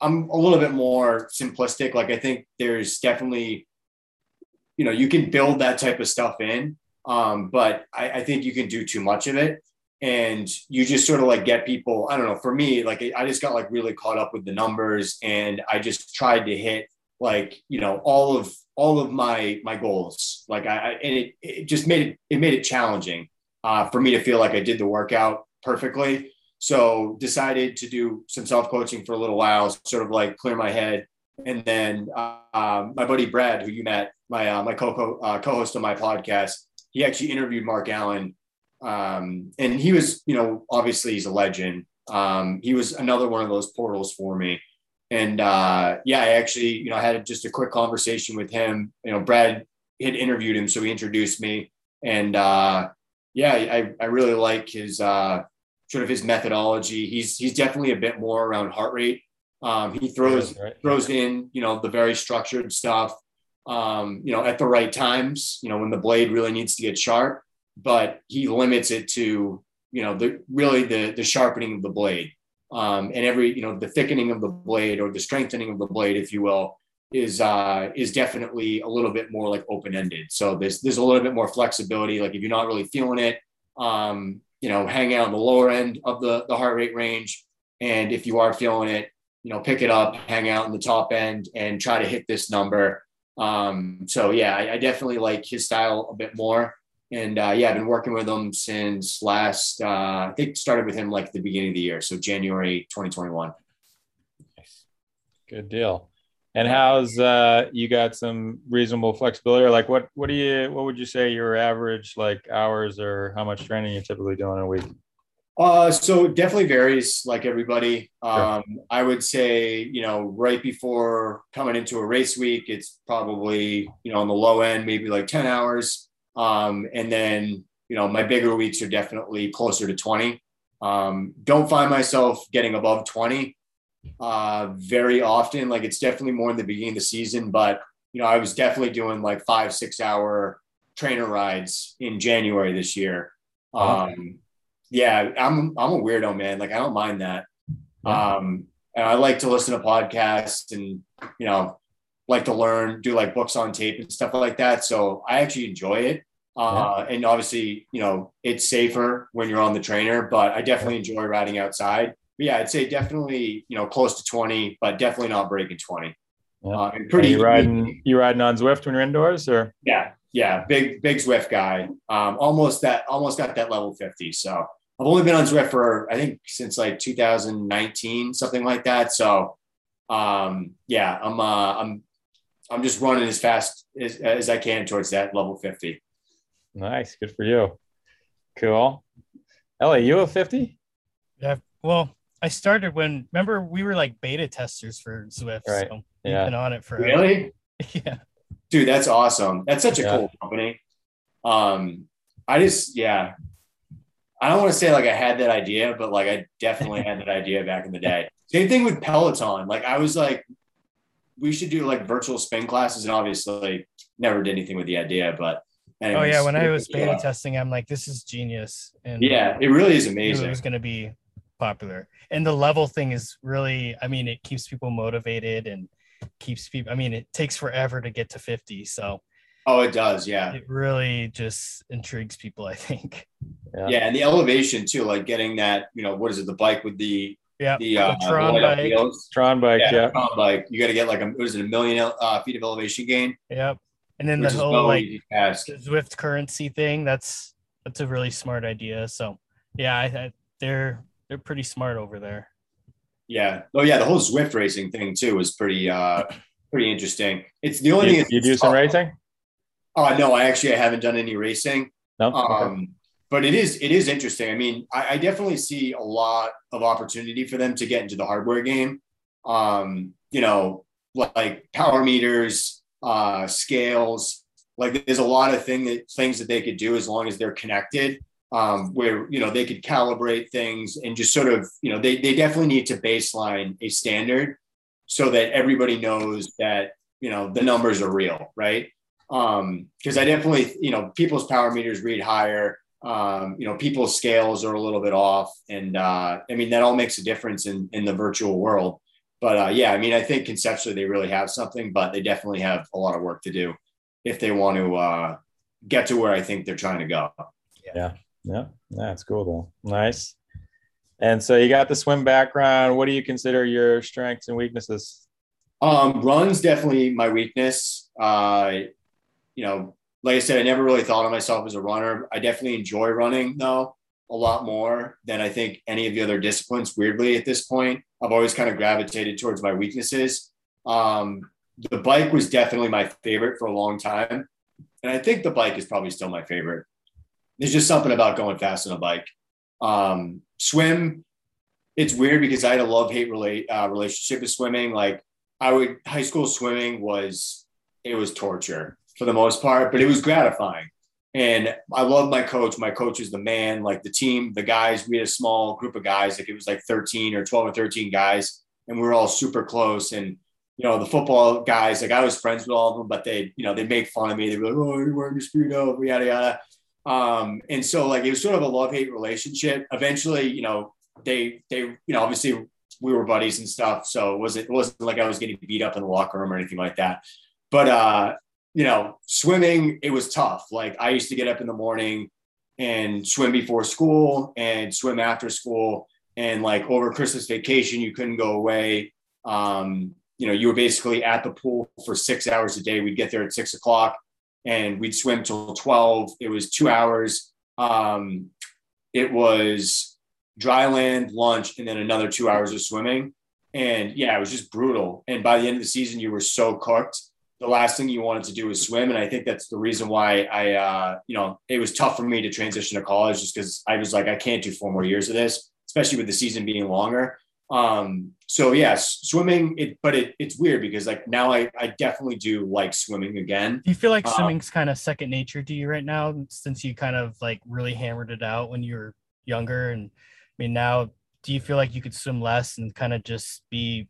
I'm a little bit more simplistic. Like I think there's definitely, you know, you can build that type of stuff in. Um, but I, I think you can do too much of it and you just sort of like get people i don't know for me like i just got like really caught up with the numbers and i just tried to hit like you know all of all of my my goals like i, I and it, it just made it it made it challenging uh, for me to feel like i did the workout perfectly so decided to do some self-coaching for a little while sort of like clear my head and then uh, my buddy brad who you met my uh, my co uh, co-host on my podcast he actually interviewed mark allen um, and he was you know obviously he's a legend um, he was another one of those portals for me and uh, yeah, I actually, you know, I had just a quick conversation with him. You know, Brad had interviewed him, so he introduced me. And uh, yeah, I, I really like his uh, sort of his methodology. He's he's definitely a bit more around heart rate. Um, he throws right. throws in, you know, the very structured stuff. Um, you know, at the right times. You know, when the blade really needs to get sharp, but he limits it to you know the really the the sharpening of the blade um, and every you know the thickening of the blade or the strengthening of the blade, if you will, is uh, is definitely a little bit more like open ended. So there's there's a little bit more flexibility. Like if you're not really feeling it, um, you know, hang out on the lower end of the the heart rate range, and if you are feeling it, you know, pick it up, hang out in the top end, and try to hit this number. Um, so yeah, I, I definitely like his style a bit more. And uh, yeah, I've been working with him since last, uh, I think started with him like the beginning of the year. So January 2021. Nice. Good deal. And how's uh you got some reasonable flexibility or like what what do you what would you say your average like hours or how much training you're typically doing a week? Uh, so it definitely varies like everybody. Um, I would say, you know, right before coming into a race week, it's probably, you know, on the low end, maybe like 10 hours. Um, and then, you know, my bigger weeks are definitely closer to 20. Um, don't find myself getting above 20 uh, very often. Like it's definitely more in the beginning of the season, but you know, I was definitely doing like five, six hour trainer rides in January this year. Um, yeah, I'm I'm a weirdo, man. Like I don't mind that. Um, and I like to listen to podcasts and you know, like to learn, do like books on tape and stuff like that. So I actually enjoy it. Uh, and obviously, you know, it's safer when you're on the trainer, but I definitely enjoy riding outside. But yeah, I'd say definitely, you know, close to 20, but definitely not breaking 20. Yeah. Uh, and pretty you riding you riding on Zwift when you're indoors or yeah, yeah, big big Zwift guy. Um, almost that almost got that level 50. So I've only been on Zwift for I think since like 2019, something like that. So um, yeah, I'm uh, I'm I'm just running as fast as, as I can towards that level 50. nice, good for you. Cool. Ellie, you a 50? Yeah. Well, I started when remember we were like beta testers for Zwift. Right. So we've Yeah. been on it for Really? yeah. Dude, that's awesome. That's such a Yeah. cool company. Um, I just yeah. I don't want to say like I had that idea, but like I definitely had that idea back in the day. Same thing with Peloton. Like I was like, we should do like virtual spin classes, and obviously never did anything with the idea. But Oh yeah, when I was beta yeah. testing, I'm like, this is genius. And yeah, it really is amazing. it was gonna be popular. And the level thing is really, I mean, it keeps people motivated and keeps people I mean, it takes forever to get to 50. So Oh, it does. Yeah. it really just intrigues people, I think. Yeah. And the elevation too, like getting that, you know, what is it, the bike with the, Yeah. the, uh, Tron light bike. wheels? Tron bike, Yeah. yeah. Tron bike. You got to get like a, what is it, a million uh, feet of elevation gain, Yep. And then the whole no like easy task. the Zwift currency thing, that's that's a really smart idea. So yeah, I, I they're they're pretty smart over there. Yeah. Oh yeah. The whole Zwift racing thing too was pretty, uh, pretty interesting. It's the only You, thing. you do some racing? Oh no, I actually I haven't done any racing. No. Okay. Um, but it is it is interesting. I mean, I, I definitely see a lot of opportunity for them to get into the hardware game. Um, you know, like power meters, uh, scales. Like there's a lot of thing that things that they could do as long as they're connected. Um, where you know they could calibrate things and just sort of you know they they definitely need to baseline a standard so that everybody knows that you know the numbers are real, right? Um, because I definitely you know people's power meters read higher um, you know, people's scales are a little bit off. And uh, I mean, that all makes a difference in, in the virtual world. But uh, yeah, I mean, I think conceptually they really have something, but they definitely have a lot of work to do if they want to uh, get to where I think they're trying to go. Yeah, that's cool though. Nice. And so you got the swim background. What do you consider your strengths and weaknesses? Um, runs definitely my weakness. Uh, you know, like I said, I never really thought of myself as a runner. I definitely enjoy running though a lot more than I think any of the other disciplines. Weirdly, at this point, I've always kind of gravitated towards my weaknesses. Um, the bike was definitely my favorite for a long time, and I think the bike is probably still my favorite. There's just something about going fast on a bike. Um, swim, it's weird because I had a love hate relate uh, relationship with swimming. Like I would high school swimming was it was torture for the most part, but it was gratifying. And I love my coach. My coach is the man. Like the team, the guys, we had a small group of guys. Like it was like 13 or 12 or 13 guys, and we were all super close. And you know, the football guys, like I was friends with all of them, but they, you know, they make fun of me. They'd be like, "Oh, you're wearing your speedo," yada yada. Um, and so like it was sort of a love hate relationship. Eventually, you know, they they you know obviously we were buddies and stuff, so it wasn't it wasn't like I was getting beat up in the locker room or anything like that. But uh, you know, swimming it was tough. Like I used to get up in the morning and swim before school and swim after school. And like over Christmas vacation, you couldn't go away. Um, you know, you were basically at the pool for six hours a day. We'd get there at six o'clock and we'd swim till 12. It was two hours. Um, it was dry land, lunch, and then another two hours of swimming. And yeah, it was just brutal. And by the end of the season, you were so cooked. The last thing you wanted to do was swim. And I think that's the reason why I, uh, you know, it was tough for me to transition to college just because I was like, I can't do four more years of this, especially with the season being longer. Um, so yes, swimming, it, but it, it's weird because like now I, I definitely do like swimming again. Do you feel like Um, swimming's kind of second nature to you right now since you kind of like really hammered it out when you were younger? And I mean, now do you feel like you could swim less and kind of just be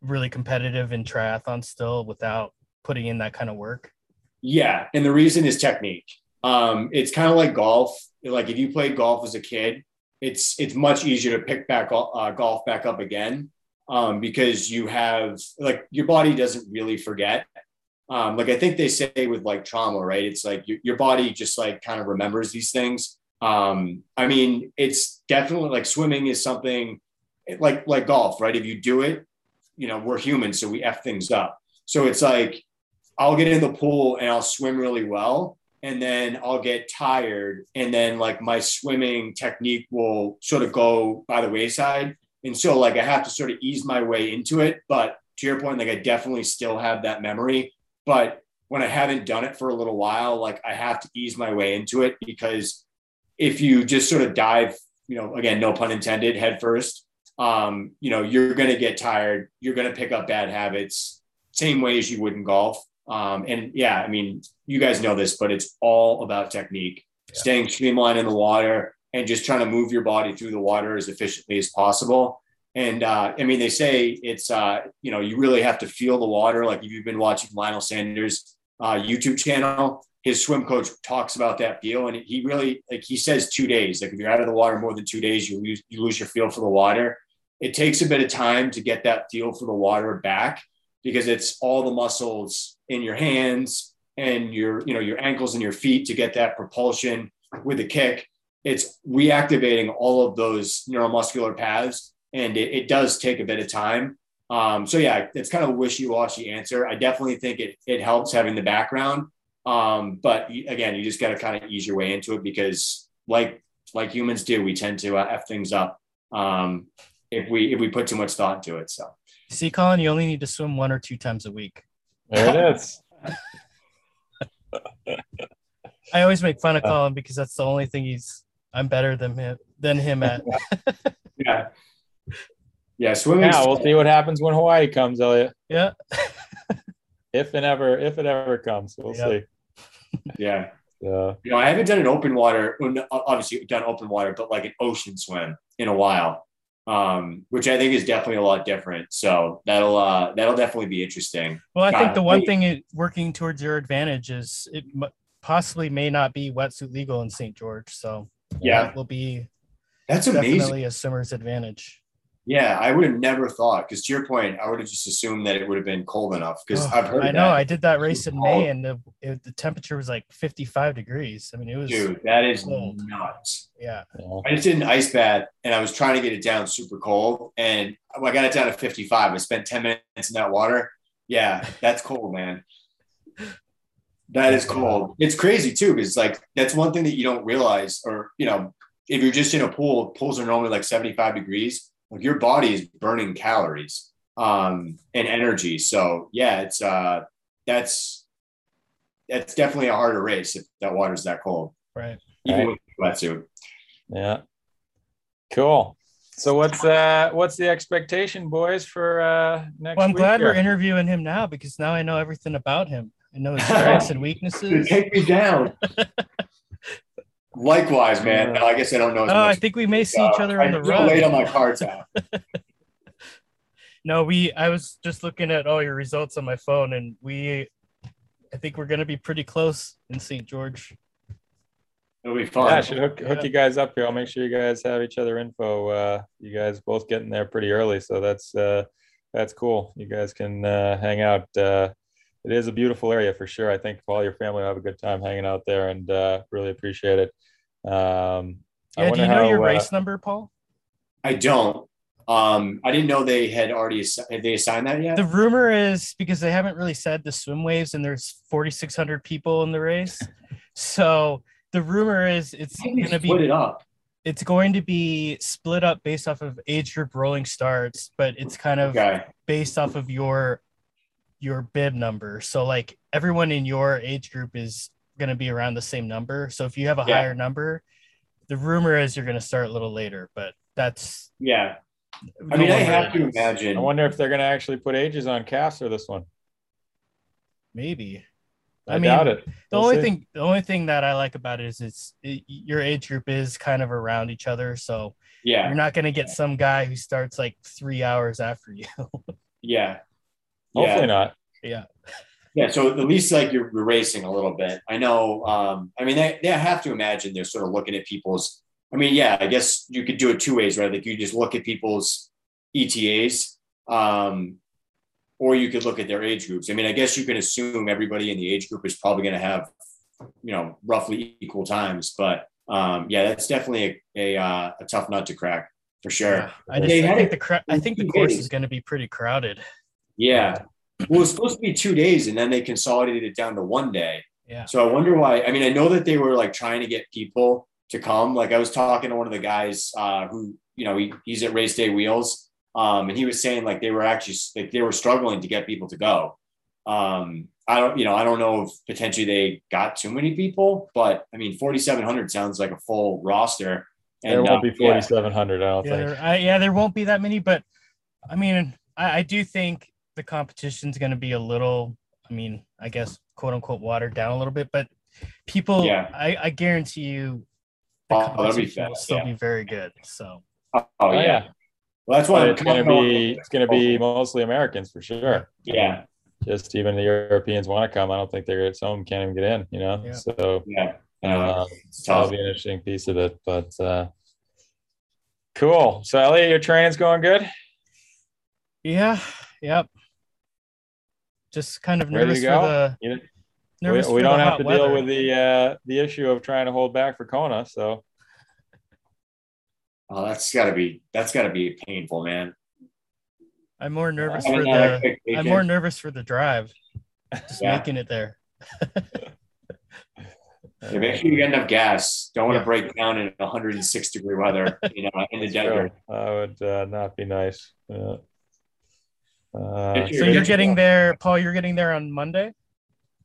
really competitive in triathlon still without putting in that kind of work? Yeah, and the reason is technique. Um, it's kind of like golf. Like if you played golf as a kid, it's it's much easier to pick back uh, golf back up again um, because you have like your body doesn't really forget. Um, like I think they say with like trauma, right? It's like your, your body just like kind of remembers these things. Um, I mean, it's definitely like swimming is something like like golf, right? If you do it, you know, we're human, so we f things up. So it's like I'll get in the pool and I'll swim really well. And then I'll get tired. And then like my swimming technique will sort of go by the wayside. And so like I have to sort of ease my way into it. But to your point, like I definitely still have that memory. But when I haven't done it for a little while, like I have to ease my way into it because if you just sort of dive, you know, again, no pun intended, head first, um, you know, you're going to get tired. You're going to pick up bad habits, same way as you would in golf. Um, and yeah, I mean, you guys know this, but it's all about technique, Yeah. staying streamlined in the water and just trying to move your body through the water as efficiently as possible. And uh, I mean, they say it's, uh, you know, you really have to feel the water. Like if you've been watching Lionel Sanders' uh, YouTube channel, his swim coach talks about that feel. And he really, like he says two days, like if you're out of the water more than two days, you lose, you lose your feel for the water. It takes a bit of time to get that feel for the water back because it's all the muscles in your hands and your you know your ankles and your feet to get that propulsion with a kick. It's reactivating all of those neuromuscular paths and it, it does take a bit of time. Um, so yeah it's kind of a wishy-washy answer. I definitely think it, it helps having the background. Um, but again you just got to kind of ease your way into it because like like humans do we tend to uh, f things up um, if we if we put too much thought into it so. See, Colin, you only need to swim one or two times a week. There it is. I always make fun of. Colin because that's the only thing he's I'm better than him than him at. yeah yeah swimming Yeah, we'll see what happens when Hawaii comes, Elliot. Yeah. If and ever, if it ever comes, we'll Yep. see. yeah Yeah. You know, I haven't done an open water, obviously done open water, but like an ocean swim in a while, um, which I think is definitely a lot different. So that'll uh, that'll definitely be interesting. Well, I think the one wait. thing it, working towards your advantage is it m- possibly may not be wetsuit legal in St. George, so Yeah, that will be that's amazing. definitely a swimmer's advantage. Yeah, I would have never thought because to your point, I would have just assumed that it would have been cold enough because Oh, I've heard. I know. that. I did that race in. May, and the it, the temperature was like 55 degrees. I mean, it was dude, that is cold. nuts. yeah. yeah. I just did an ice bath and I was trying to get it down super cold, and I got it down to 55. I spent 10 minutes in that water. Yeah, that's cold, man. That is cold. It's crazy too, because like that's one thing that you don't realize, or you know, if you're just in a pool, pools are normally like 75 degrees. Like your body is burning calories um, and energy. So yeah, it's uh, that's that's definitely a harder race if that water's that cold, Right. even Right. with a wetsuit. Yeah. Cool. So what's uh what's the expectation, boys, for uh next Well, I'm week glad we're interviewing him now because now I know everything about him. I know his strengths and weaknesses. take me down. Likewise, man. No, I guess I don't know as Oh, I think we may see each Uh, other on I the feel late on run. my cards out. No, we. I was just looking at all your results on my phone, and we. I think we're gonna be pretty close in St. George. It'll be Yeah, fun. I should hook, hook Yeah. you guys up here. I'll make sure you guys have each other info. Uh, you guys both getting there pretty early, so that's uh, that's cool. You guys can uh, hang out. Uh, it is a beautiful area for sure. I think all your family will have a good time hanging out there, and uh, really appreciate it. Um, I Yeah. Do you know how, your uh, race number, Paul? I don't. Um, I didn't know they had already assi- had they assigned that yet. The rumor is because they haven't really said the swim waves, and there's 4,600 people in the race. so the rumor is it's Why don't we going to split be it up. it's going to be split up based off of age group rolling starts, but it's kind of Okay. based off of your your bib number. So like everyone in your age group is going to be around the same number. So if you have a Yeah. higher number, the rumor is you're going to start a little later, but that's Yeah. I mean, I have to imagine. I wonder if they're going to actually put ages on calves for this one. maybe. I, I mean, doubt it. The We'll only see. thing the only thing that I like about it is it's it, your age group is kind of around each other, so Yeah. you're not going to get some guy who starts like 3 hours after you. Yeah. Hopefully Yeah. not. yeah. Yeah. So at least like you're racing a little bit. I know. Um, I mean, they, they have to imagine they're sort of looking at people's. I mean, yeah, I guess you could do it two ways, right? Like you just look at people's ETAs, um, or you could look at their age groups. I mean, I guess you can assume everybody in the age group is probably going to have, you know, roughly equal times. But um, yeah, that's definitely a, a, uh, a tough nut to crack for sure. Yeah. I just I think the cra- I think the course is going to be pretty crowded. Yeah. Well, it's supposed to be two days and then they consolidated it down to one day. Yeah. So I wonder why. I mean, I know that they were like trying to get people to come. Like I was talking to one of the guys uh, who, you know, he, he's at Race Day Wheels. Um, and he was saying like they were actually like they were struggling to get people to go. Um, I don't, you know, I don't know if potentially they got too many people, but I mean, 4,700 sounds like a full roster. There won't uh, be 4,700, I don't Yeah, think. there, I, yeah, there won't be that many, but I mean, I, I do think the competition's going to be a little. I mean, I guess quote unquote watered down a little bit, but people, Yeah. I, I guarantee you, the Oh, that'll be competition will still yeah. be very good. So yeah. Oh, yeah. Well, that's why it's going to be it's going to be mostly Americans for sure. Yeah. Just even the Europeans want to come. I don't think they're some of them can't even get in. You know, Yeah. so Yeah. Uh, um, it's that'll tough. be an interesting piece of it. But uh, cool. So Elliot, your training's going good. yeah, yep. Just kind of nervous for the You- We, nervous we for don't the have hot to deal with the uh, the issue of trying to hold back for Kona. So Oh, that's gotta be that's gotta be painful, man. I'm more nervous for the. I'm more nervous for the drive. Just Yeah. making it there. Yeah, make sure you get enough gas. Don't want Yeah. to break down in 106 degree weather, you know, in the That's desert. true. that would uh, not be nice. Yeah. Uh, So you're getting there, Paul. You're getting there on Monday,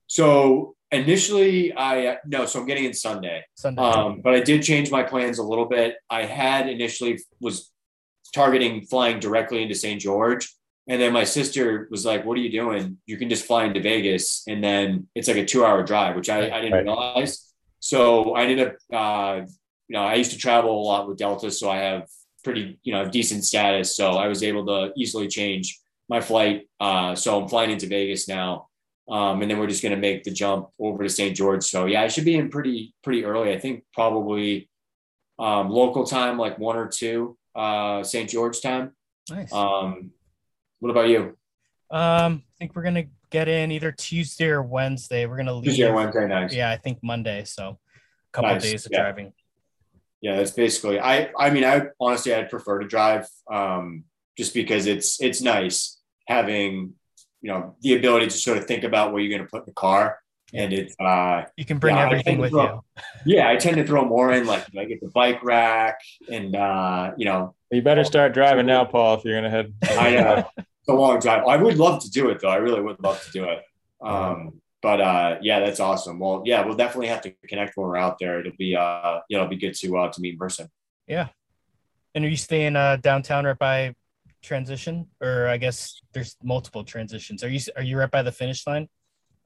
So initially, I uh, no, so I'm getting in Sunday, Sunday. um, but I did change my plans a little bit. I had initially was targeting flying directly into St. George, and then my sister was like, "What are you doing? You can just fly into Vegas, and then it's like a two hour drive," which I, I didn't Right. realize. So I ended up, uh, you know, I used to travel a lot with Delta, so I have pretty, you know, decent status. So I was able to easily change my flight. Uh, so I'm flying into Vegas now. Um, and then we're just going to make the jump over to St. George. So yeah, I should be in pretty, pretty early. I think probably um, local time, like one or two, uh, St. George time. nice. Um, what about you? Um, I think we're gonna get in either Tuesday or Wednesday. We're gonna leave. Tuesday or Wednesday nights. Yeah, I think Monday. So a couple Nice, days of yeah. driving. Yeah, that's basically. I I mean, I honestly I'd prefer to drive, um, just because it's it's nice having you know the ability to sort of think about where you're going to put the car, and it's uh You can bring Yeah, everything with so. you. yeah, I tend to throw more in like I get the bike rack and uh you know you better start driving now, Paul, if you're gonna head. I uh, it's a long drive. I would love to do it though. I really would love to do it. Um, but uh, yeah, that's awesome. Well, yeah, we'll definitely have to connect when we're out there. It'll be uh, you know, it'll be good to uh, to meet in person. Yeah. And are you staying uh, downtown right by transition, or I guess there's multiple transitions? Are you are you right by the finish line?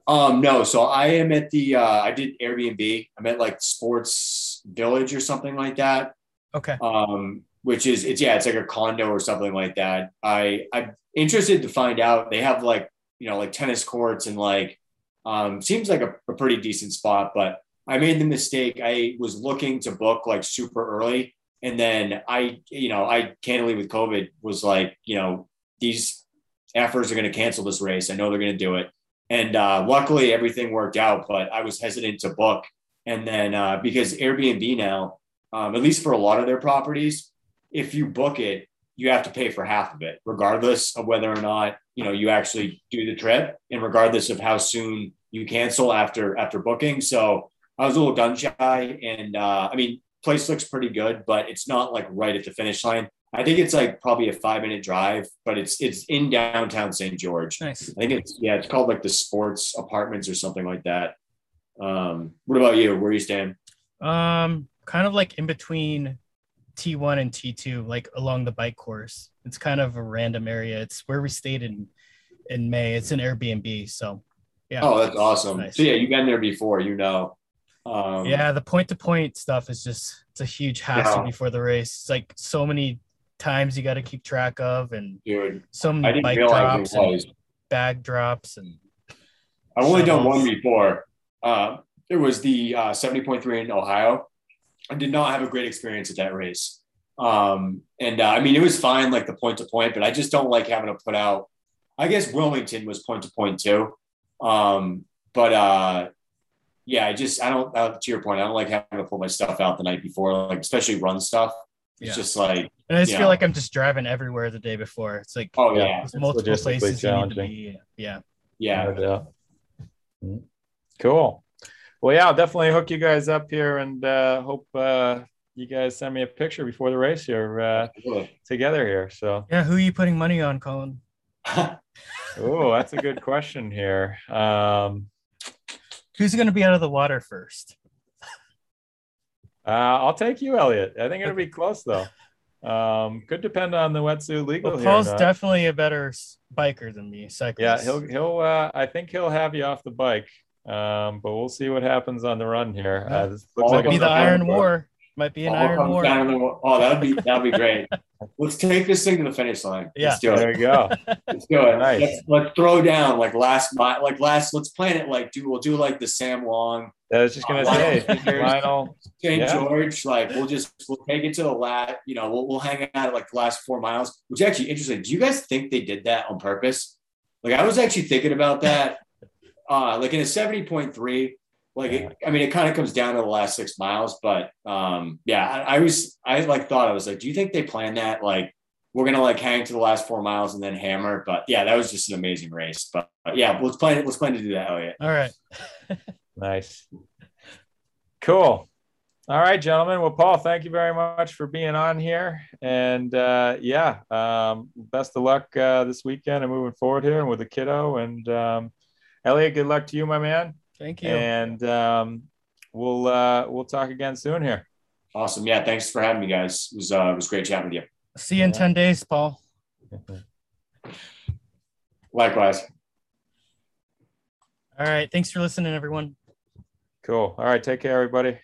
Um, no, so I am at the uh, I did Airbnb. I'm at like Sports Village or something like that. Okay. um, which is it's yeah, it's like a condo or something like that. I I'm interested to find out. They have like you know like tennis courts and like um, seems like a, a pretty decent spot. But I made the mistake. I was looking to book like super early, and then I you know I candidly with COVID was like you know these efforts are going to cancel this race. I know they're going to do it, and uh, luckily everything worked out. But I was hesitant to book, and then uh, because Airbnb now um, at least for a lot of their properties, if you book it, you have to pay for half of it, regardless of whether or not you know you actually do the trip, and regardless of how soon you cancel after after booking. So I was a little gun shy, and uh, I mean, place looks pretty good, but it's not like right at the finish line. I think it's like probably a five minute drive, but it's it's in downtown St. George. Nice. I think it's yeah, it's called like the Sports Apartments or something like that. Um, what about you? Where are you stand? Um, kind of like in between T1 and T2, like along the bike course. It's kind of a random area. It's where we stayed in in May. It's an Airbnb, so yeah. Oh, that's awesome. Nice. So yeah, you've been there before, you know. Um, yeah, the point to point stuff is just it's a huge hassle Yeah. before the race. It's like so many times you got to keep track of, and dude, so many bike drops and bag drops, and I've only done one before. Uh, it was the uh, 70.3 in Ohio. I did not have a great experience at that race. Um, and uh, I mean, it was fine, like the point to point, but I just don't like having to put out. I guess Wilmington was point to point too. Um, but uh, yeah, I just, I don't, uh, to your point, I don't like having to pull my stuff out the night before, like especially run stuff. It's Yeah. just like, and I just Yeah. feel like I'm just driving everywhere the day before. It's like oh Yeah. yeah, it's multiple places you need to challenging. be. Yeah. yeah. No doubt. Mm. Cool. Well, yeah, I'll definitely hook you guys up here and uh, hope uh, you guys send me a picture before the race here uh, together here. So, Yeah. Who are you putting money on, Colin? oh, that's a good question here. Um, Who's going to be out of the water first? uh, I'll take you, Elliot. I think it'll be close though. Um, could depend on the wetsuit legal Well, Paul's not. definitely a better biker than me. Cyclist. Yeah, he'll he'll. Uh, I think he'll have you off the bike. Um, but we'll see what happens on the run here. Uh, this looks Might like be the Iron War. Might be an All Iron War. down the- oh, that'd be that'd be great. Let's take this thing to the finish line. Let's do it. there you go. Let's do it. Nice. Let's, let's throw down like last mile, like last. Let's plan it like do we'll do like the Sam Long, I was just gonna Uh, say, Lionel- Lionel. St. Yeah. George. Like we'll just we'll take it to the last. You know, we'll we'll hang out at like the last four miles. Which is actually interesting. Do you guys think they did that on purpose? Like I was actually thinking about that. Uh, like in a seventy point three. Like it, I mean, it kind of comes down to the last six miles, but um, yeah, I, I was I like thought I was like, do you think they planned that? Like we're gonna like hang to the last four miles and then hammer. But yeah, that was just an amazing race. But, but yeah, let's plan it. Let's plan to do that, Elliot. All right. Nice. Cool. All right, gentlemen. Well, Paul, thank you very much for being on here. And uh, yeah, um, best of luck uh, this weekend and moving forward here and with the kiddo. And um, Elliot, good luck to you, my man. Thank you. And um, we'll uh, we'll talk again soon here. Awesome. Yeah, thanks for having me, guys. It was uh, it was great chatting with you. See you in 10 days, Paul. Likewise. All right. Thanks for listening, everyone. Cool. All right. Take care, everybody.